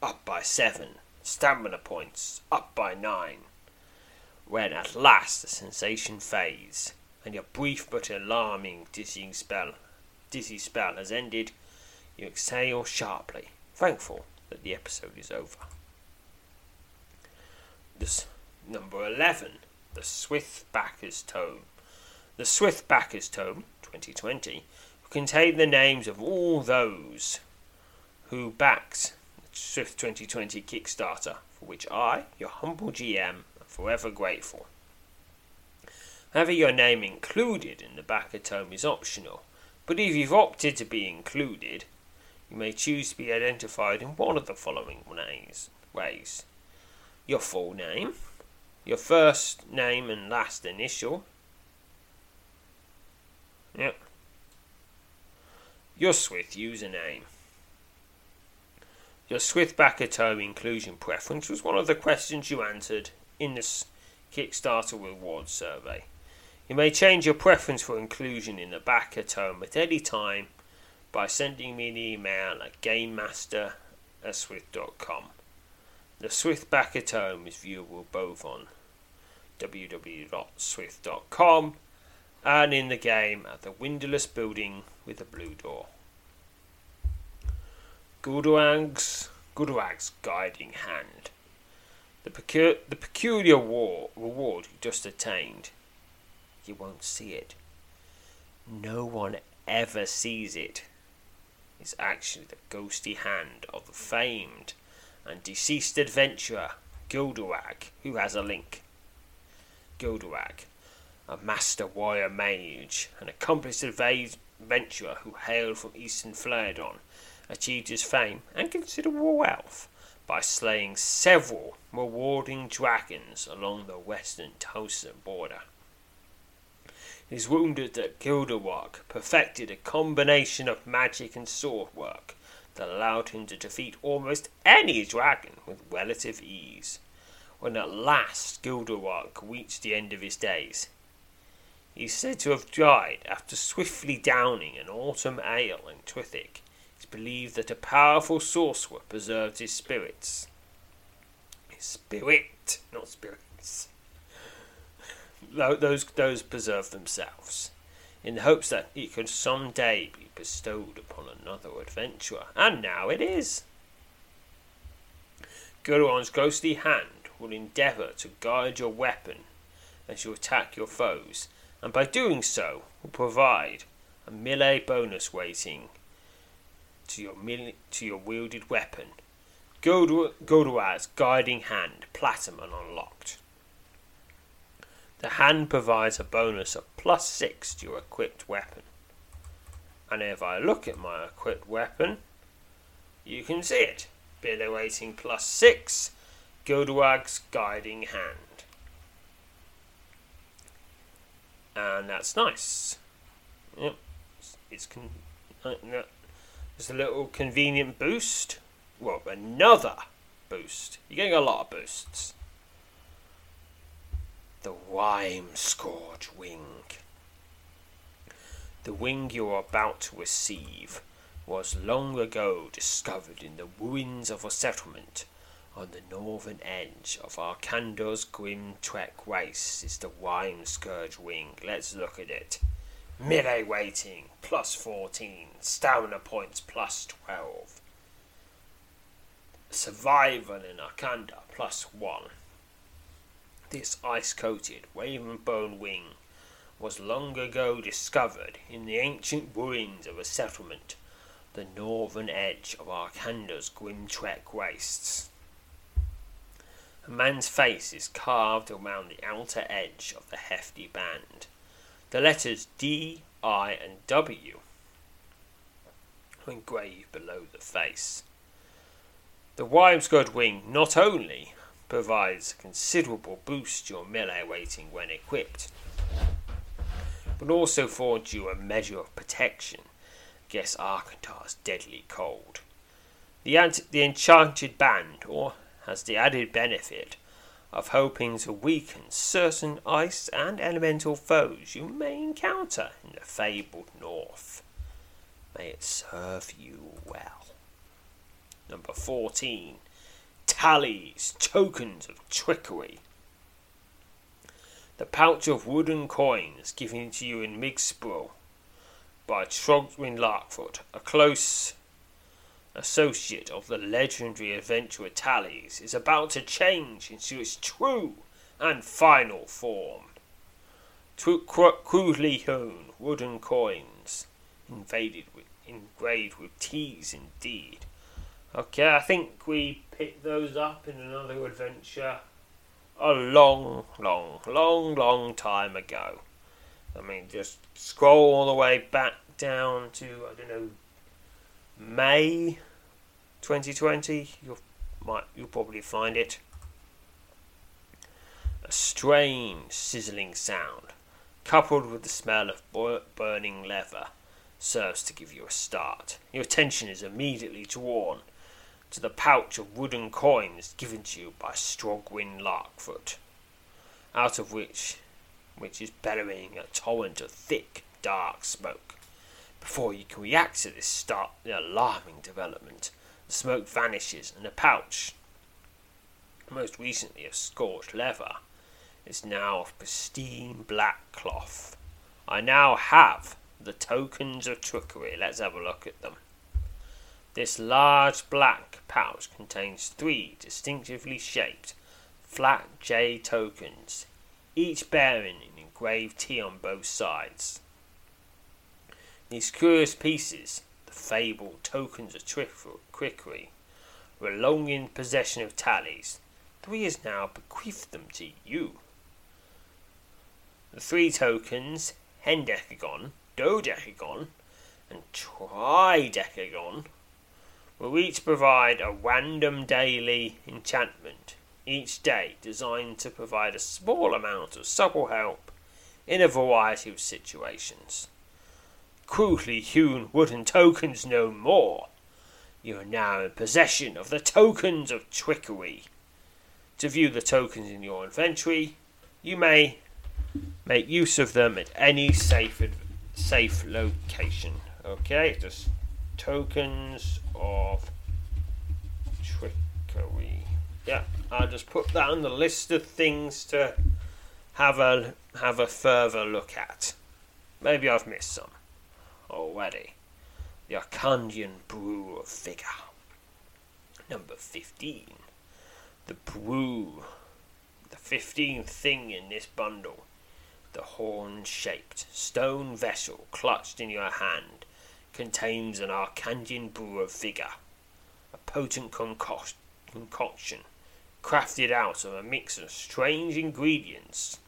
A: up by seven, stamina points up by nine. When at last the sensation fades and your brief but alarming dizzying spell, dizzy spell has ended, you exhale sharply, thankful that the episode is over. This number 11, The Swithbacker's Tome. The Swithbacker's Tome, 2020, contained the names of all those who backed the Swift 2020 Kickstarter, for which I, your humble GM, am forever grateful. Having your name included in the backer tome is optional, but if you've opted to be included, you may choose to be identified in one of the following ways your full name, your first name and last initial, yep, your Swith username. Your Swithbacker Tome inclusion preference was one of the questions you answered in this Kickstarter reward survey. You may change your preference for inclusion in the backer tome at any time by sending me an email at gamemaster at swift.com. The Swift Back at Home is viewable both on www.swift.com and in the game at the windowless building with the blue door. Gulduag's, Gulduag's Guiding Hand. The, pecu- the peculiar war- reward you just attained, you won't see it. No one ever sees it is actually the ghostly hand of the famed and deceased adventurer Gilduag, who has a link. Gilduag, a master warrior mage, an accomplished adventurer who hailed from eastern Flaredon, achieved his fame and considerable wealth by slaying several marauding dragons along the western Tosa border. It is wounded that Gilderoy perfected a combination of magic and sword work that allowed him to defeat almost any dragon with relative ease. When at last Gilderoy reached the end of his days, he is said to have died after swiftly downing an autumn ale in Trithik. It's believed that a powerful sorcerer preserved his spirits. His spirit, not spirits. Those, those preserve themselves, in the hopes that it could some day be bestowed upon another adventurer. And now it is. Gilderoy's ghostly hand will endeavour to guide your weapon as you attack your foes, and by doing so will provide a melee bonus weighting to your to your wielded weapon. Gilderoy's guiding hand, platinum unlocked. The hand provides a bonus of plus six to your equipped weapon. And if I look at my equipped weapon, you can see it. Weighting plus six, Gilderoy's guiding hand. And that's nice. Yep, it's con- uh, there's a little convenient boost. Well, another boost. You're getting a lot of boosts. The Wyrmscourge Wing. The wing you are about to receive was long ago discovered in the ruins of a settlement on the northern edge of Arkandor's grim trek race is the Wyrmscourge Wing. Let's look at it. Melee weighting plus 14, stamina points plus 12. Survival in Arkandor plus 1. This ice coated Raven Bone Wing was long ago discovered in the ancient ruins of a settlement, the northern edge of Arkandor's grim trek wastes. A man's face is carved around the outer edge of the hefty band. The letters D, I, and W are engraved below the face. The Wyrmscourge wing not only provides a considerable boost to your melee weighting when equipped, but also affords you a measure of protection against Arkandor's deadly cold. The, the enchanted band, or has the added benefit of hoping to weaken certain ice and elemental foes you may encounter in the fabled north. May it serve you well. Number 14. Tallies, tokens of trickery. The pouch of wooden coins given to you in Migspro by Trogwin Larkfoot, a close associate of the legendary adventurer Tallies, is about to change into its true and final form. Two crudely hewn wooden coins, invaded with, engraved with T's indeed. Okay, I think we picked those up in another adventure a long, long, long, long time ago. I mean, just scroll all the way back down to, I don't know, May 2020, you'll might you'll probably find it. A strange sizzling sound, coupled with the smell of burning leather, serves to give you a start. Your attention is immediately drawn to the pouch of wooden coins given to you by Strogwin Larkfoot, out of which which is bellowing a torrent of thick, dark smoke. Before you can react to this start, alarming development, the smoke vanishes, and the pouch, most recently of scorched leather, is now of pristine black cloth. I now have the tokens of trickery. Let's have a look at them. This large black pouch contains three distinctively shaped flat J tokens, each bearing an engraved T on both sides. These curious pieces the fabled tokens of trickery were long in possession of Tallies, though has now bequeathed them to you. The three tokens, hendecagon, dodecagon, and tridecagon, will each provide a random daily enchantment each day designed to provide a small amount of subtle help in a variety of situations. Crudely hewn wooden tokens no more. You are now in possession of the tokens of trickery. To view the tokens in your inventory, you may make use of them at any safe safe location. Okay, just tokens of trickery. Yeah, I'll just put that on the list of things to have a have a further look at. Maybe I've missed some already. The Arcandian Brew of Vigor. Number 15. The brew. The 15th thing in this bundle. The horn shaped stone vessel clutched in your hand contains an Arcandian Brew of Vigor. A potent concoction crafted out of a mix of strange ingredients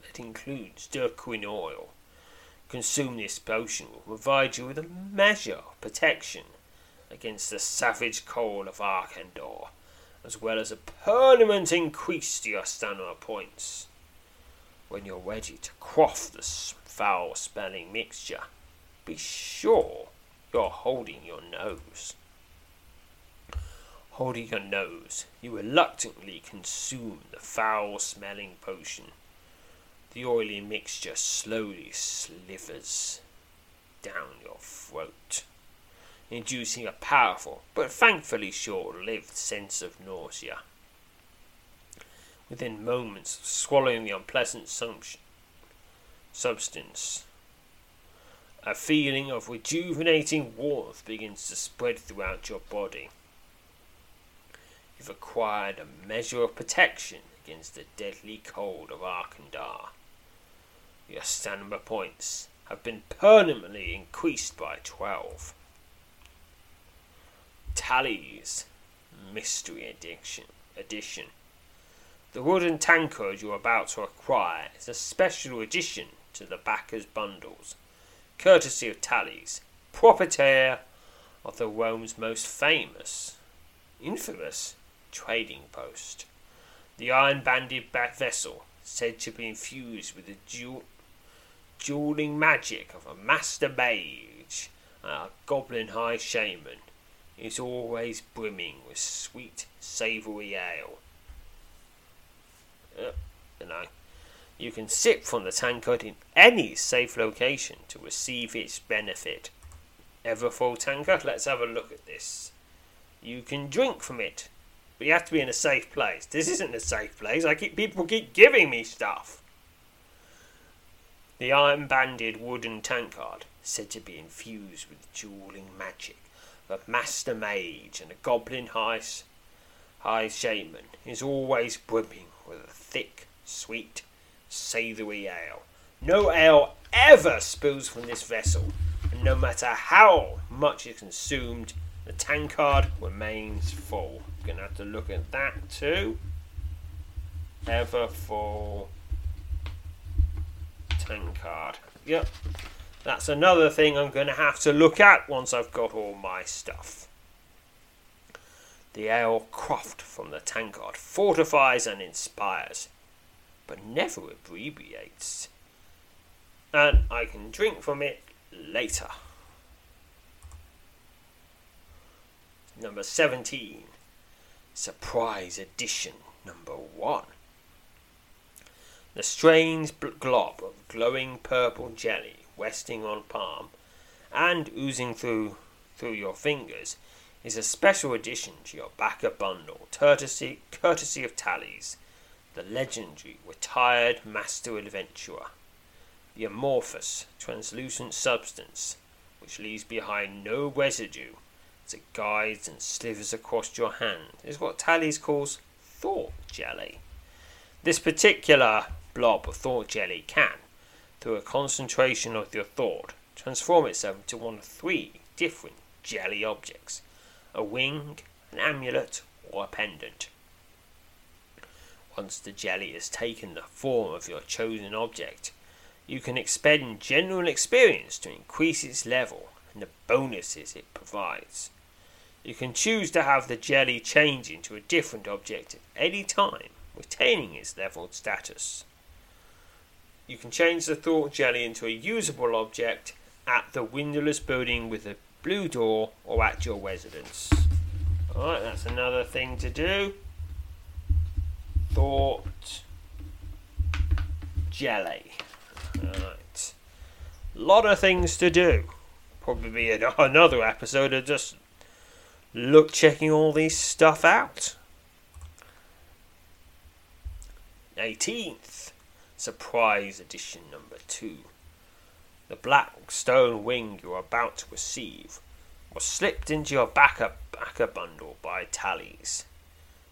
A: that includes Durquin oil. Consume this potion will provide you with a measure of protection against the savage cold of Arkandor, as well as a permanent increase to your stamina points. When you're ready to quaff the foul smelling mixture, be sure you're holding your nose. Holding your nose, you reluctantly consume the foul smelling potion. The oily mixture slowly slithers down your throat, inducing a powerful but thankfully short lived sense of nausea. Within moments of swallowing the unpleasant substance, a feeling of rejuvenating warmth begins to spread throughout your body. You've acquired a measure of protection against the deadly cold of Arkandor. Your stamina points have been permanently increased by 12. Tallies Mystery Addiction Edition. The wooden tankard you're about to acquire is a special addition to the backers' bundles, courtesy of Tallies, proprietor of the Rome's most famous, infamous trading post. The iron banded back vessel, said to be infused with the dual, dueling magic of a master mage and a goblin high shaman, is always brimming with sweet, savoury ale. Uh, you know, you can sip from the tankard in any safe location to receive its benefit. Ever full tankard? Let's have a look at this. You can drink from it but you have to be in a safe place. This isn't a safe place. I keep people keep giving me stuff. The iron banded wooden tankard, said to be infused with dueling magic, a master mage and a goblin high, high shaman, is always brimming with a thick, sweet, savoury ale. No ale ever spills from this vessel, and no matter how much is consumed, the tankard remains full. Gonna have to look at that too. Ever full tankard. Yep. That's another thing I'm to have to look at once I've got all my stuff. The ale croft from the tankard fortifies and inspires, but never abbreviates. And I can drink from it later. number 17. Surprise edition number 1. The strange glob of glowing purple jelly resting on palm and oozing through through your fingers is a special addition to your backer bundle, courtesy, courtesy of Tallies, the legendary retired master adventurer. The amorphous, translucent substance, which leaves behind no residue as it guides and slithers across your hand, is what Tallies calls thought jelly. This particular blob of thought jelly can, through a concentration of your thought, transform itself into one of three different jelly objects a wing, an amulet, or a pendant. Once the jelly has taken the form of your chosen object, you can expend general experience to increase its level and the bonuses it provides. You can choose to have the jelly change into a different object at any time, retaining its leveled status. you can change the thought jelly into a usable object at the windowless building with a blue door or at your residence. Alright, that's another thing to do. Thought jelly. Alright. Lot of things to do. Probably be another episode of just look checking all these stuff out. 18th surprise edition number 2. The black stone wing you're about to receive was slipped into your backer, backer bundle by Tallies.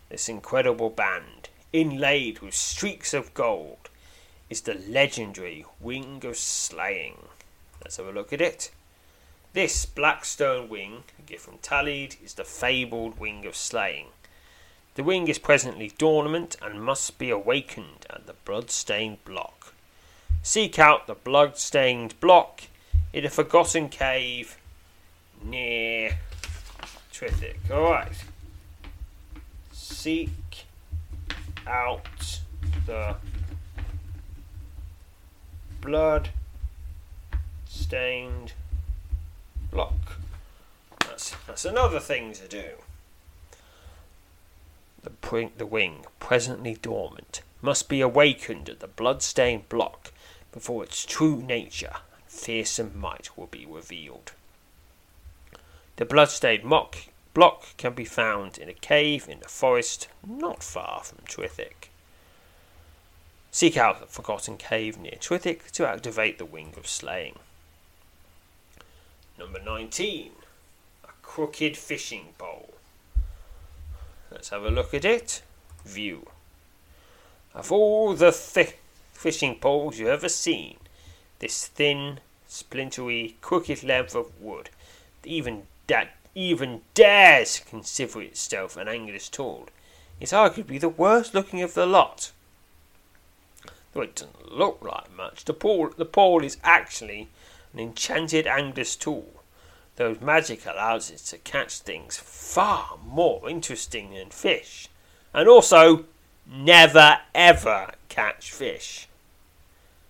A: This incredible band, inlaid with streaks of gold, is the legendary Wing of Slaying. Let's have a look at it. This black stone wing, a gift from Tallied, is the fabled Wing of Slaying. The wing is presently dormant and must be awakened at the blood-stained block. Seek out the blood-stained block in a forgotten cave near Trithik. Alright. Seek out the blood stained block. That's that's another thing to do. The, pre- the wing, presently dormant, must be awakened at the blood-stained block before its true nature and fearsome might will be revealed. The blood-stained mock block can be found in a cave in the forest not far from Trithik. Seek out the forgotten cave near Trithik to activate the Wing of Slaying. Number 19. A crooked fishing pole. Let's have a look at it. View. Of all the thick fishing poles you've ever seen, this thin, splintery, crooked length of wood, even that even dares consider itself an angler's tool, is arguably the worst looking of the lot. Though it doesn't look like much, the pole, the pole is actually an enchanted angler's tool, though magic allows it to catch things far more interesting than fish, and also never ever catch fish.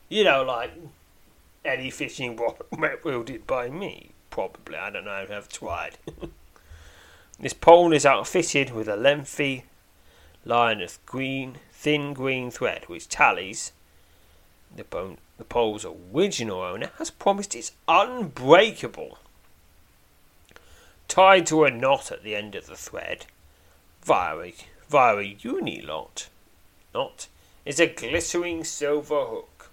A: You know, like any fishing rod wielded by me, probably. I don't know, I've tried. this pole is outfitted with a lengthy line of green, thin green thread which tallies the bone the pole's original owner has promised it's unbreakable. Tied to a knot at the end of the thread, via a, via a unilot, knot is a glittering silver hook.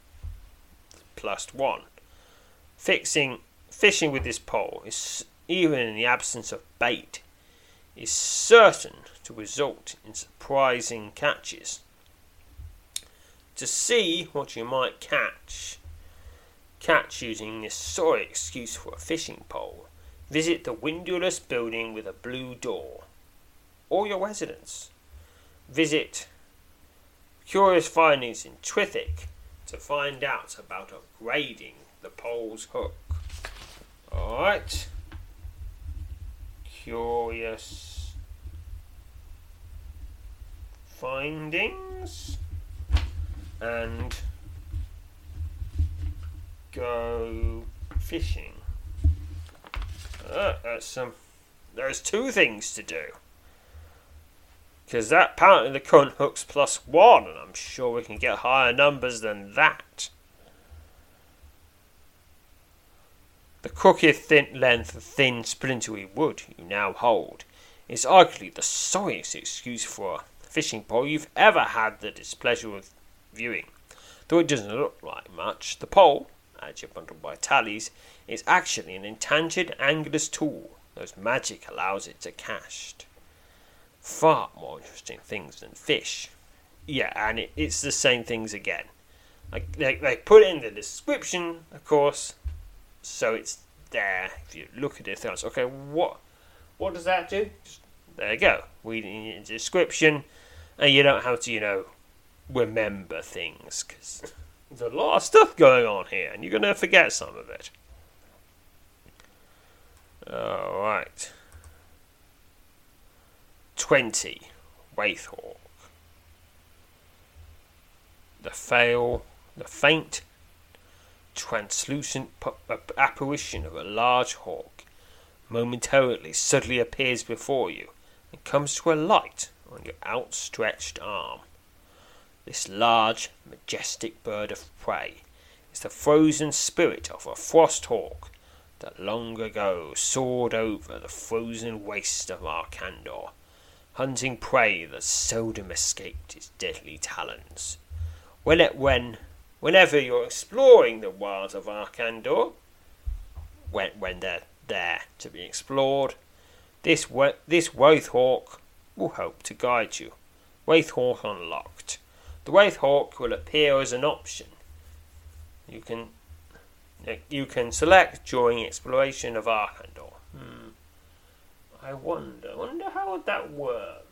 A: Plus one. Fixing fishing with this pole is even in the absence of bait is certain to result in surprising catches to see what you might catch. Catch using this sorry excuse for a fishing pole. Visit the windowless building with a blue door, or your residence. Visit Curious Findings in Trithik to find out about upgrading the pole's hook. Alright. Curious Findings and go fishing. Uh, that's some. Um, there's two things to do. Because that apparently the current hook's plus one, and I'm sure we can get higher numbers than that. The crooked thin length of thin splintery wood you now hold is arguably the sorriest excuse for a fishing pole you've ever had the displeasure of viewing. Though it doesn't look like much, the pole, as you're bundled by tallies, is actually an intangible angler's tool whose magic allows it to cast far more interesting things than fish. Yeah, and it, it's the same things again. Like they, they put in the description, of course, so it's there. If you look at it, it's okay. What what does that do? There you go. Reading the description, and you don't have to, you know, remember things because there's a lot of stuff going on here, and you're to forget some of it. All right. 20. Wraithhawk. The Fail the faint, translucent apparition of a large hawk momentarily suddenly appears before you and comes to a light on your outstretched arm. This large, majestic bird of prey is the frozen spirit of a frost hawk that long ago soared over the frozen waste of Arkandor, hunting prey that seldom escaped its deadly talons. When it when whenever you're exploring the wilds of Arkandor, when when they're there to be explored, this this Wraithhawk will help to guide you. Wraithhawk unlocked. The Wraithhawk will appear as an option. You can you can select during exploration of Arkandor. Hmm. I wonder, wonder how would that work?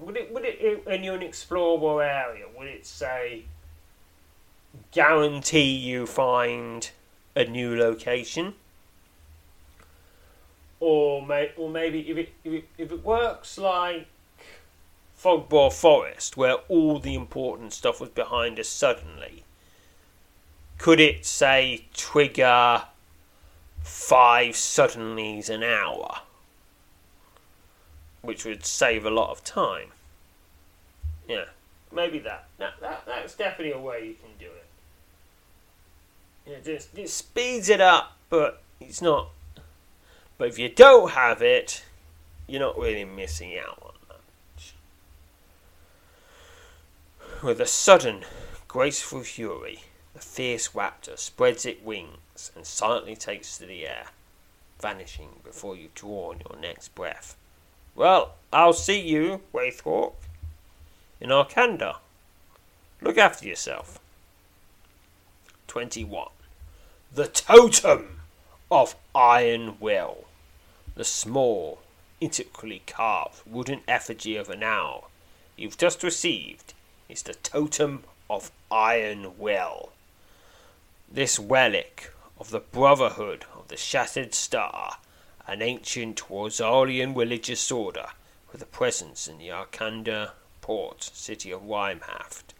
A: Would it, would it, you're an explorable area, would it say, guarantee you find a new location? Or, may, or maybe if it, if it, if it works like Fogbough Forest, where all the important stuff was behind us suddenly, could it say trigger five suddenlies an hour? Which would save a lot of time. Yeah, maybe that. That, that that's definitely a way you can do it. Yeah, just it speeds it up, but it's not. But if you don't have it, you're not really missing out on much. With a sudden, graceful fury, the fierce raptor spreads its wings and silently takes to the air, vanishing before you've drawn your next breath. Well, I'll see you, Wraithhawk, in Arkandor. Look after yourself. 21. The Totem of Iron Will. The small, intricately carved wooden effigy of an owl you've just received is the Totem of Iron Will. This relic of the Brotherhood of the Shattered Star, an ancient Rosalian religious order with a presence in the Arkandor port city of Weimhaft,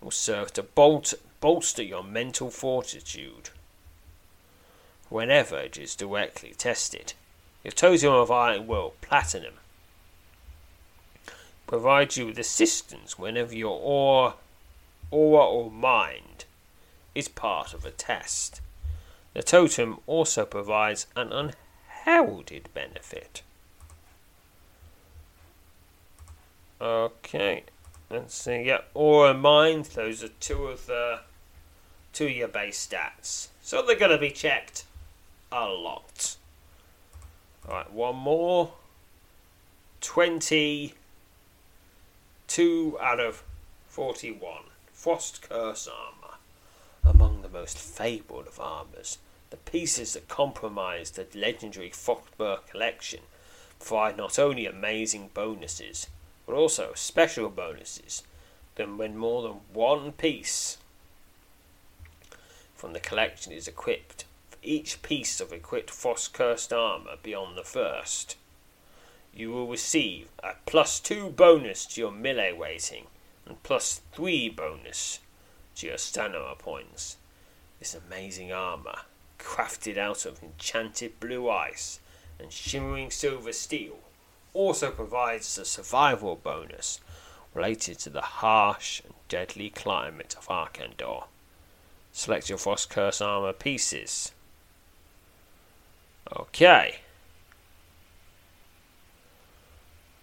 A: will serve to bolt, bolster your mental fortitude whenever it is directly tested. Your Totem of Iron Will Platinum provides you with assistance whenever your aura, aura or mind is part of a test. The totem also provides an unheralded benefit. Okay, let's see. Yeah, aura mind. Those are two of the two of your base stats, so they're going to be checked a lot. All right, one more. Twenty-two out of forty-one. Frost curse armor among the most fabled of armours. The pieces that comprise the legendary Frostburg collection provide not only amazing bonuses, but also special bonuses than when more than one piece from the collection is equipped. For each piece of equipped frost cursed armour beyond the first, you will receive a plus two bonus to your melee rating and plus three bonus to your stamina points. This amazing armour, crafted out of enchanted blue ice and shimmering silver steel, also provides a survival bonus related to the harsh and deadly climate of Arkandor. Select your Frost Curse armor pieces. Okay.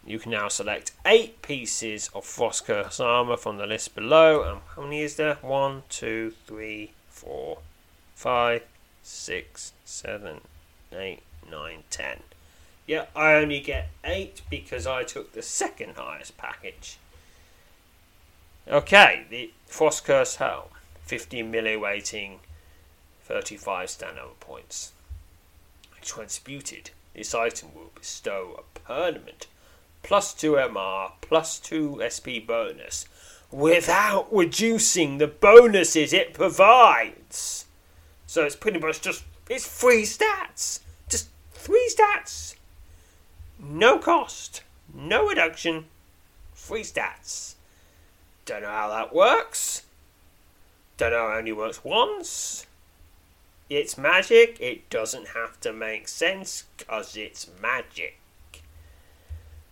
A: You can now select eight pieces of Frost Curse armor from the list below. And how many is there? One, two, three, four, five, six, seven, eight, nine, ten. Yeah, I only get eight because I took the second highest package. Okay, the Frost Curse Helm. 15 melee rating, 35 stamina points. Transmuted. This item will bestow a permanent plus 2 MR, plus 2 SP bonus, without reducing the bonuses it provides. So it's pretty much just, it's free stats. Just three stats. No cost, no reduction, free stats. Don't know how that works, don't know, it only works once. It's magic. It doesn't have to make sense because it's magic.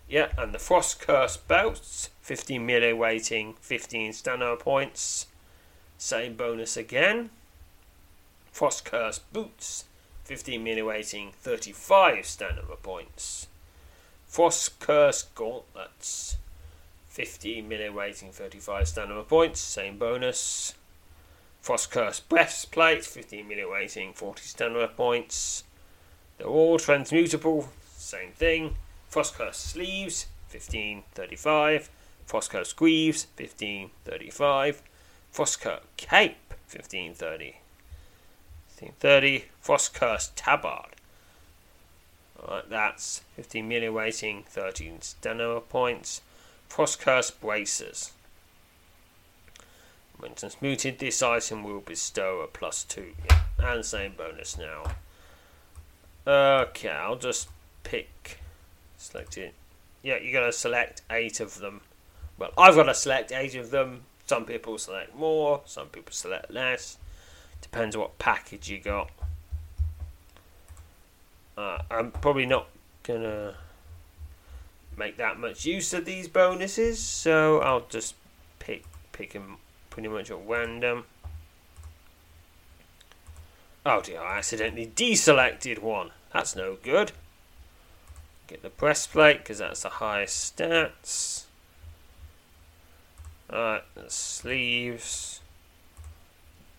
A: Yeah, and the Frost Curse belts, 15 melee weighting, 15 stamina points. Same bonus again. Frost Curse boots, 15 melee weighting, 35 stamina points. Frost Curse gauntlets, 15 melee weighting, 35 stamina points. Same bonus. Frost Curse breastplate, 15 melee weighting, 40 stamina points. They're all transmutable, same thing. Frost Curse sleeves, 1535. Frost Curse greaves, 1535. Frost Curse cape, 1530. 1530. Frost Curse tabard. Alright, that's 15 melee weighting, 13 stamina points. Frost Curse braces. When transmuted, this item will bestow a plus 2. Yeah, and same bonus now. Okay, I'll just pick Select it. Yeah, you're going to select eight of them. Well, I've got to select eight of them. Some people select more, some people select less. Depends what package you got. Uh, I'm probably not to make that much use of these bonuses, so I'll just pick pick them pretty much at random. Oh dear, I accidentally deselected one. That's no good. Get the breastplate because that's the highest stats. Alright, sleeves,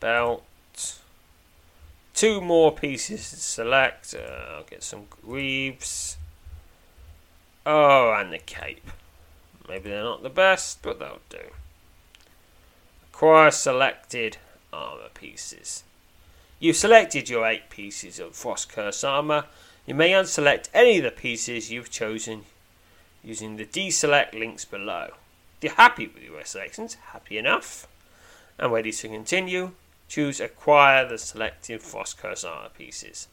A: belt, two more pieces to select. Uh, I'll get some greaves. Oh, and the cape. Maybe they're not the best, but they'll do. Acquire selected armor pieces. You've selected your eight pieces of Frost Curse armor you may unselect any of the pieces you've chosen using the deselect links below. If you're happy with your selections, happy enough, and ready to continue, choose Acquire the selected Frost Curse armor pieces.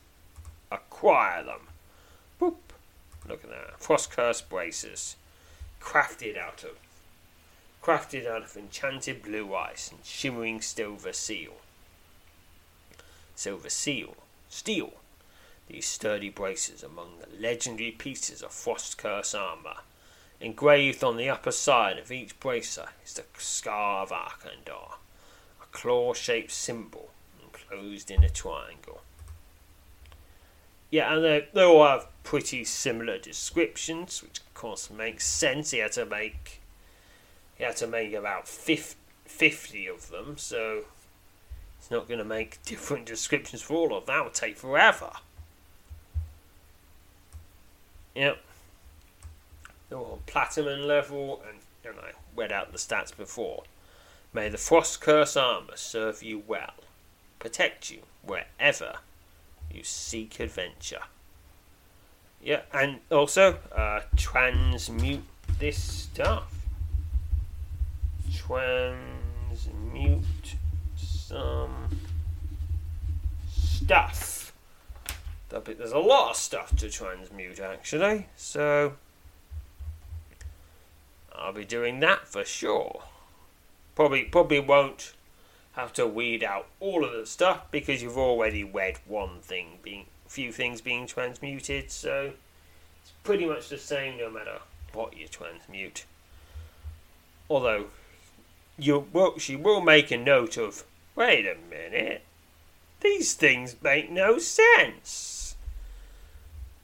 A: Acquire them. Boop. Look at that. Frost Curse braces. Crafted out of crafted out of enchanted blue ice and shimmering silver seal. Silver seal. Steel these sturdy braces among the legendary pieces of Frost Curse armour. Engraved on the upper side of each bracer is the scar of Arkandor, a claw shaped symbol enclosed in a triangle. Yeah, and they, they all have pretty similar descriptions, which of course makes sense. He had to make he had to make about 50 of them, so he's not going to make different descriptions for all of them. That would take forever. Yep. They're all platinum level, and, and I read out the stats before. May the Frost Curse armor serve you well, protect you wherever you seek adventure. Yeah, and also uh, transmute this stuff. Transmute some stuff there's a lot of stuff to transmute actually, so I'll be doing that for sure. Probably probably won't have to weed out all of the stuff because you've already read one thing being few things being transmuted, so it's pretty much the same no matter what you transmute. Although you will, she will make a note of wait a minute, these things make no sense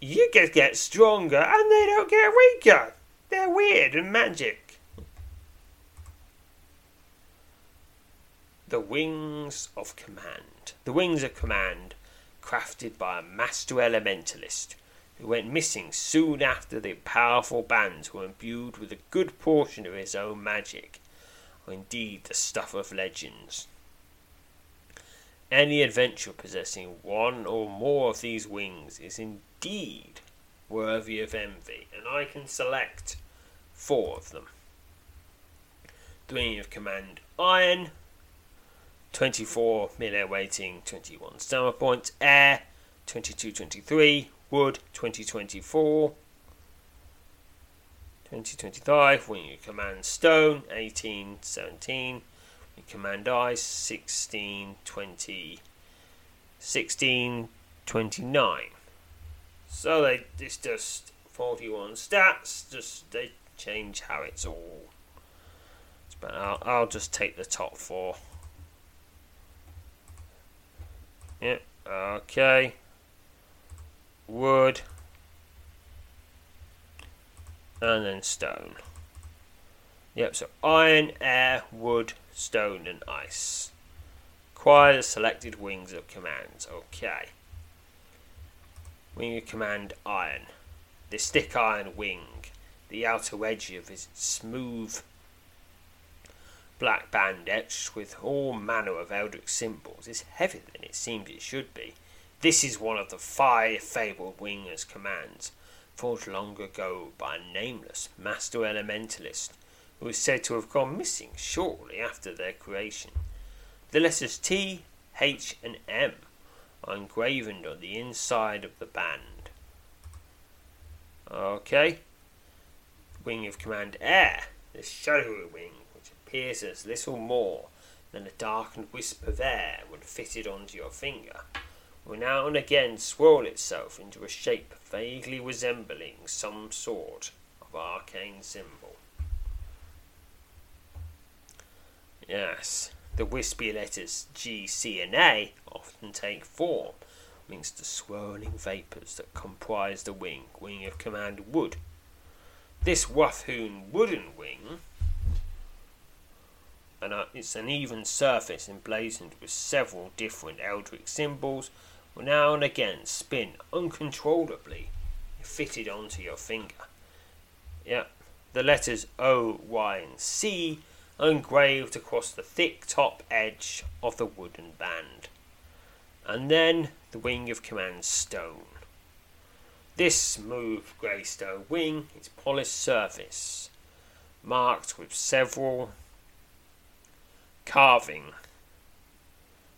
A: you get get stronger and they don't get weaker. They're weird and magic. The Wings of Command. The Wings of Command, crafted by a master elementalist who went missing soon after the powerful bands were imbued with a good portion of his own magic, or indeed the stuff of legends. Any adventure possessing one or more of these wings is indeed worthy of envy, and I can select four of them. Three of Command Iron, 24 melee weighting, 21 stamina points, Air, 2223, Wood, 2024. 2025, Wing of Command Stone, 1817, Command I 16, 20, 16, 29. So they it's just 41 stats, just they change how it's all. But I'll, I'll just take the top four. Yep, okay. Wood. And then stone. Yep, so iron, air, wood, stone, and ice. Acquire the selected wings of commands. Okay. Wing of command iron. The stick iron wing. The outer edge of his smooth black band etched with all manner of Eldritch symbols is heavier than it seems it should be. This is one of the five fabled wingers' commands, forged long ago by a nameless master elementalist who is said to have gone missing shortly after their creation. The letters T, H, and M are engraved on the inside of the band. Okay. Wing of Command Air, the shadowy wing, appears as little more than a darkened wisp of air when fitted onto your finger, will now and again swirl itself into a shape vaguely resembling some sort of arcane symbol. Yes, the wispy letters G, C, and A often take form amongst the swirling vapours that comprise the wing, wing of command wood. This Wathune wooden wing, and uh, it's an even surface emblazoned with several different eldritch symbols, will now and again spin uncontrollably if fitted onto your finger. Yeah, the letters O, Y, and C engraved across the thick top edge of the wooden band. And then the wing of command stone. This smooth grey stone wing its polished surface, marked with several carving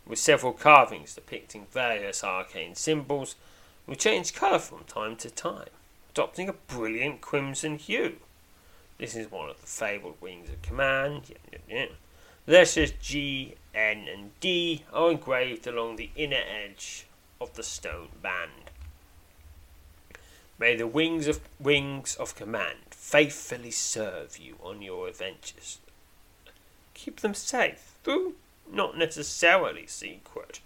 A: with several carvings depicting various arcane symbols, will change colour from time to time, adopting a brilliant crimson hue. This is one of the fabled wings of command. Yeah, yeah. Letters G, N, and D are engraved along the inner edge of the stone band. May the wings of wings of command faithfully serve you on your adventures. Keep them safe, though not necessarily secret.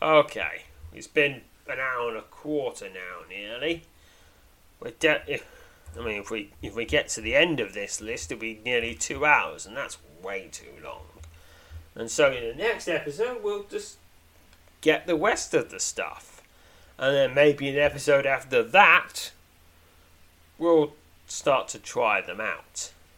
A: Okay, it's been an hour and a quarter now, nearly. We're de- I mean, if we if we get to the end of this list, it'll be nearly two hours, and that's way too long. And so, in the next episode, we'll just get the rest of the stuff, and then maybe an episode after that, we'll start to try them out.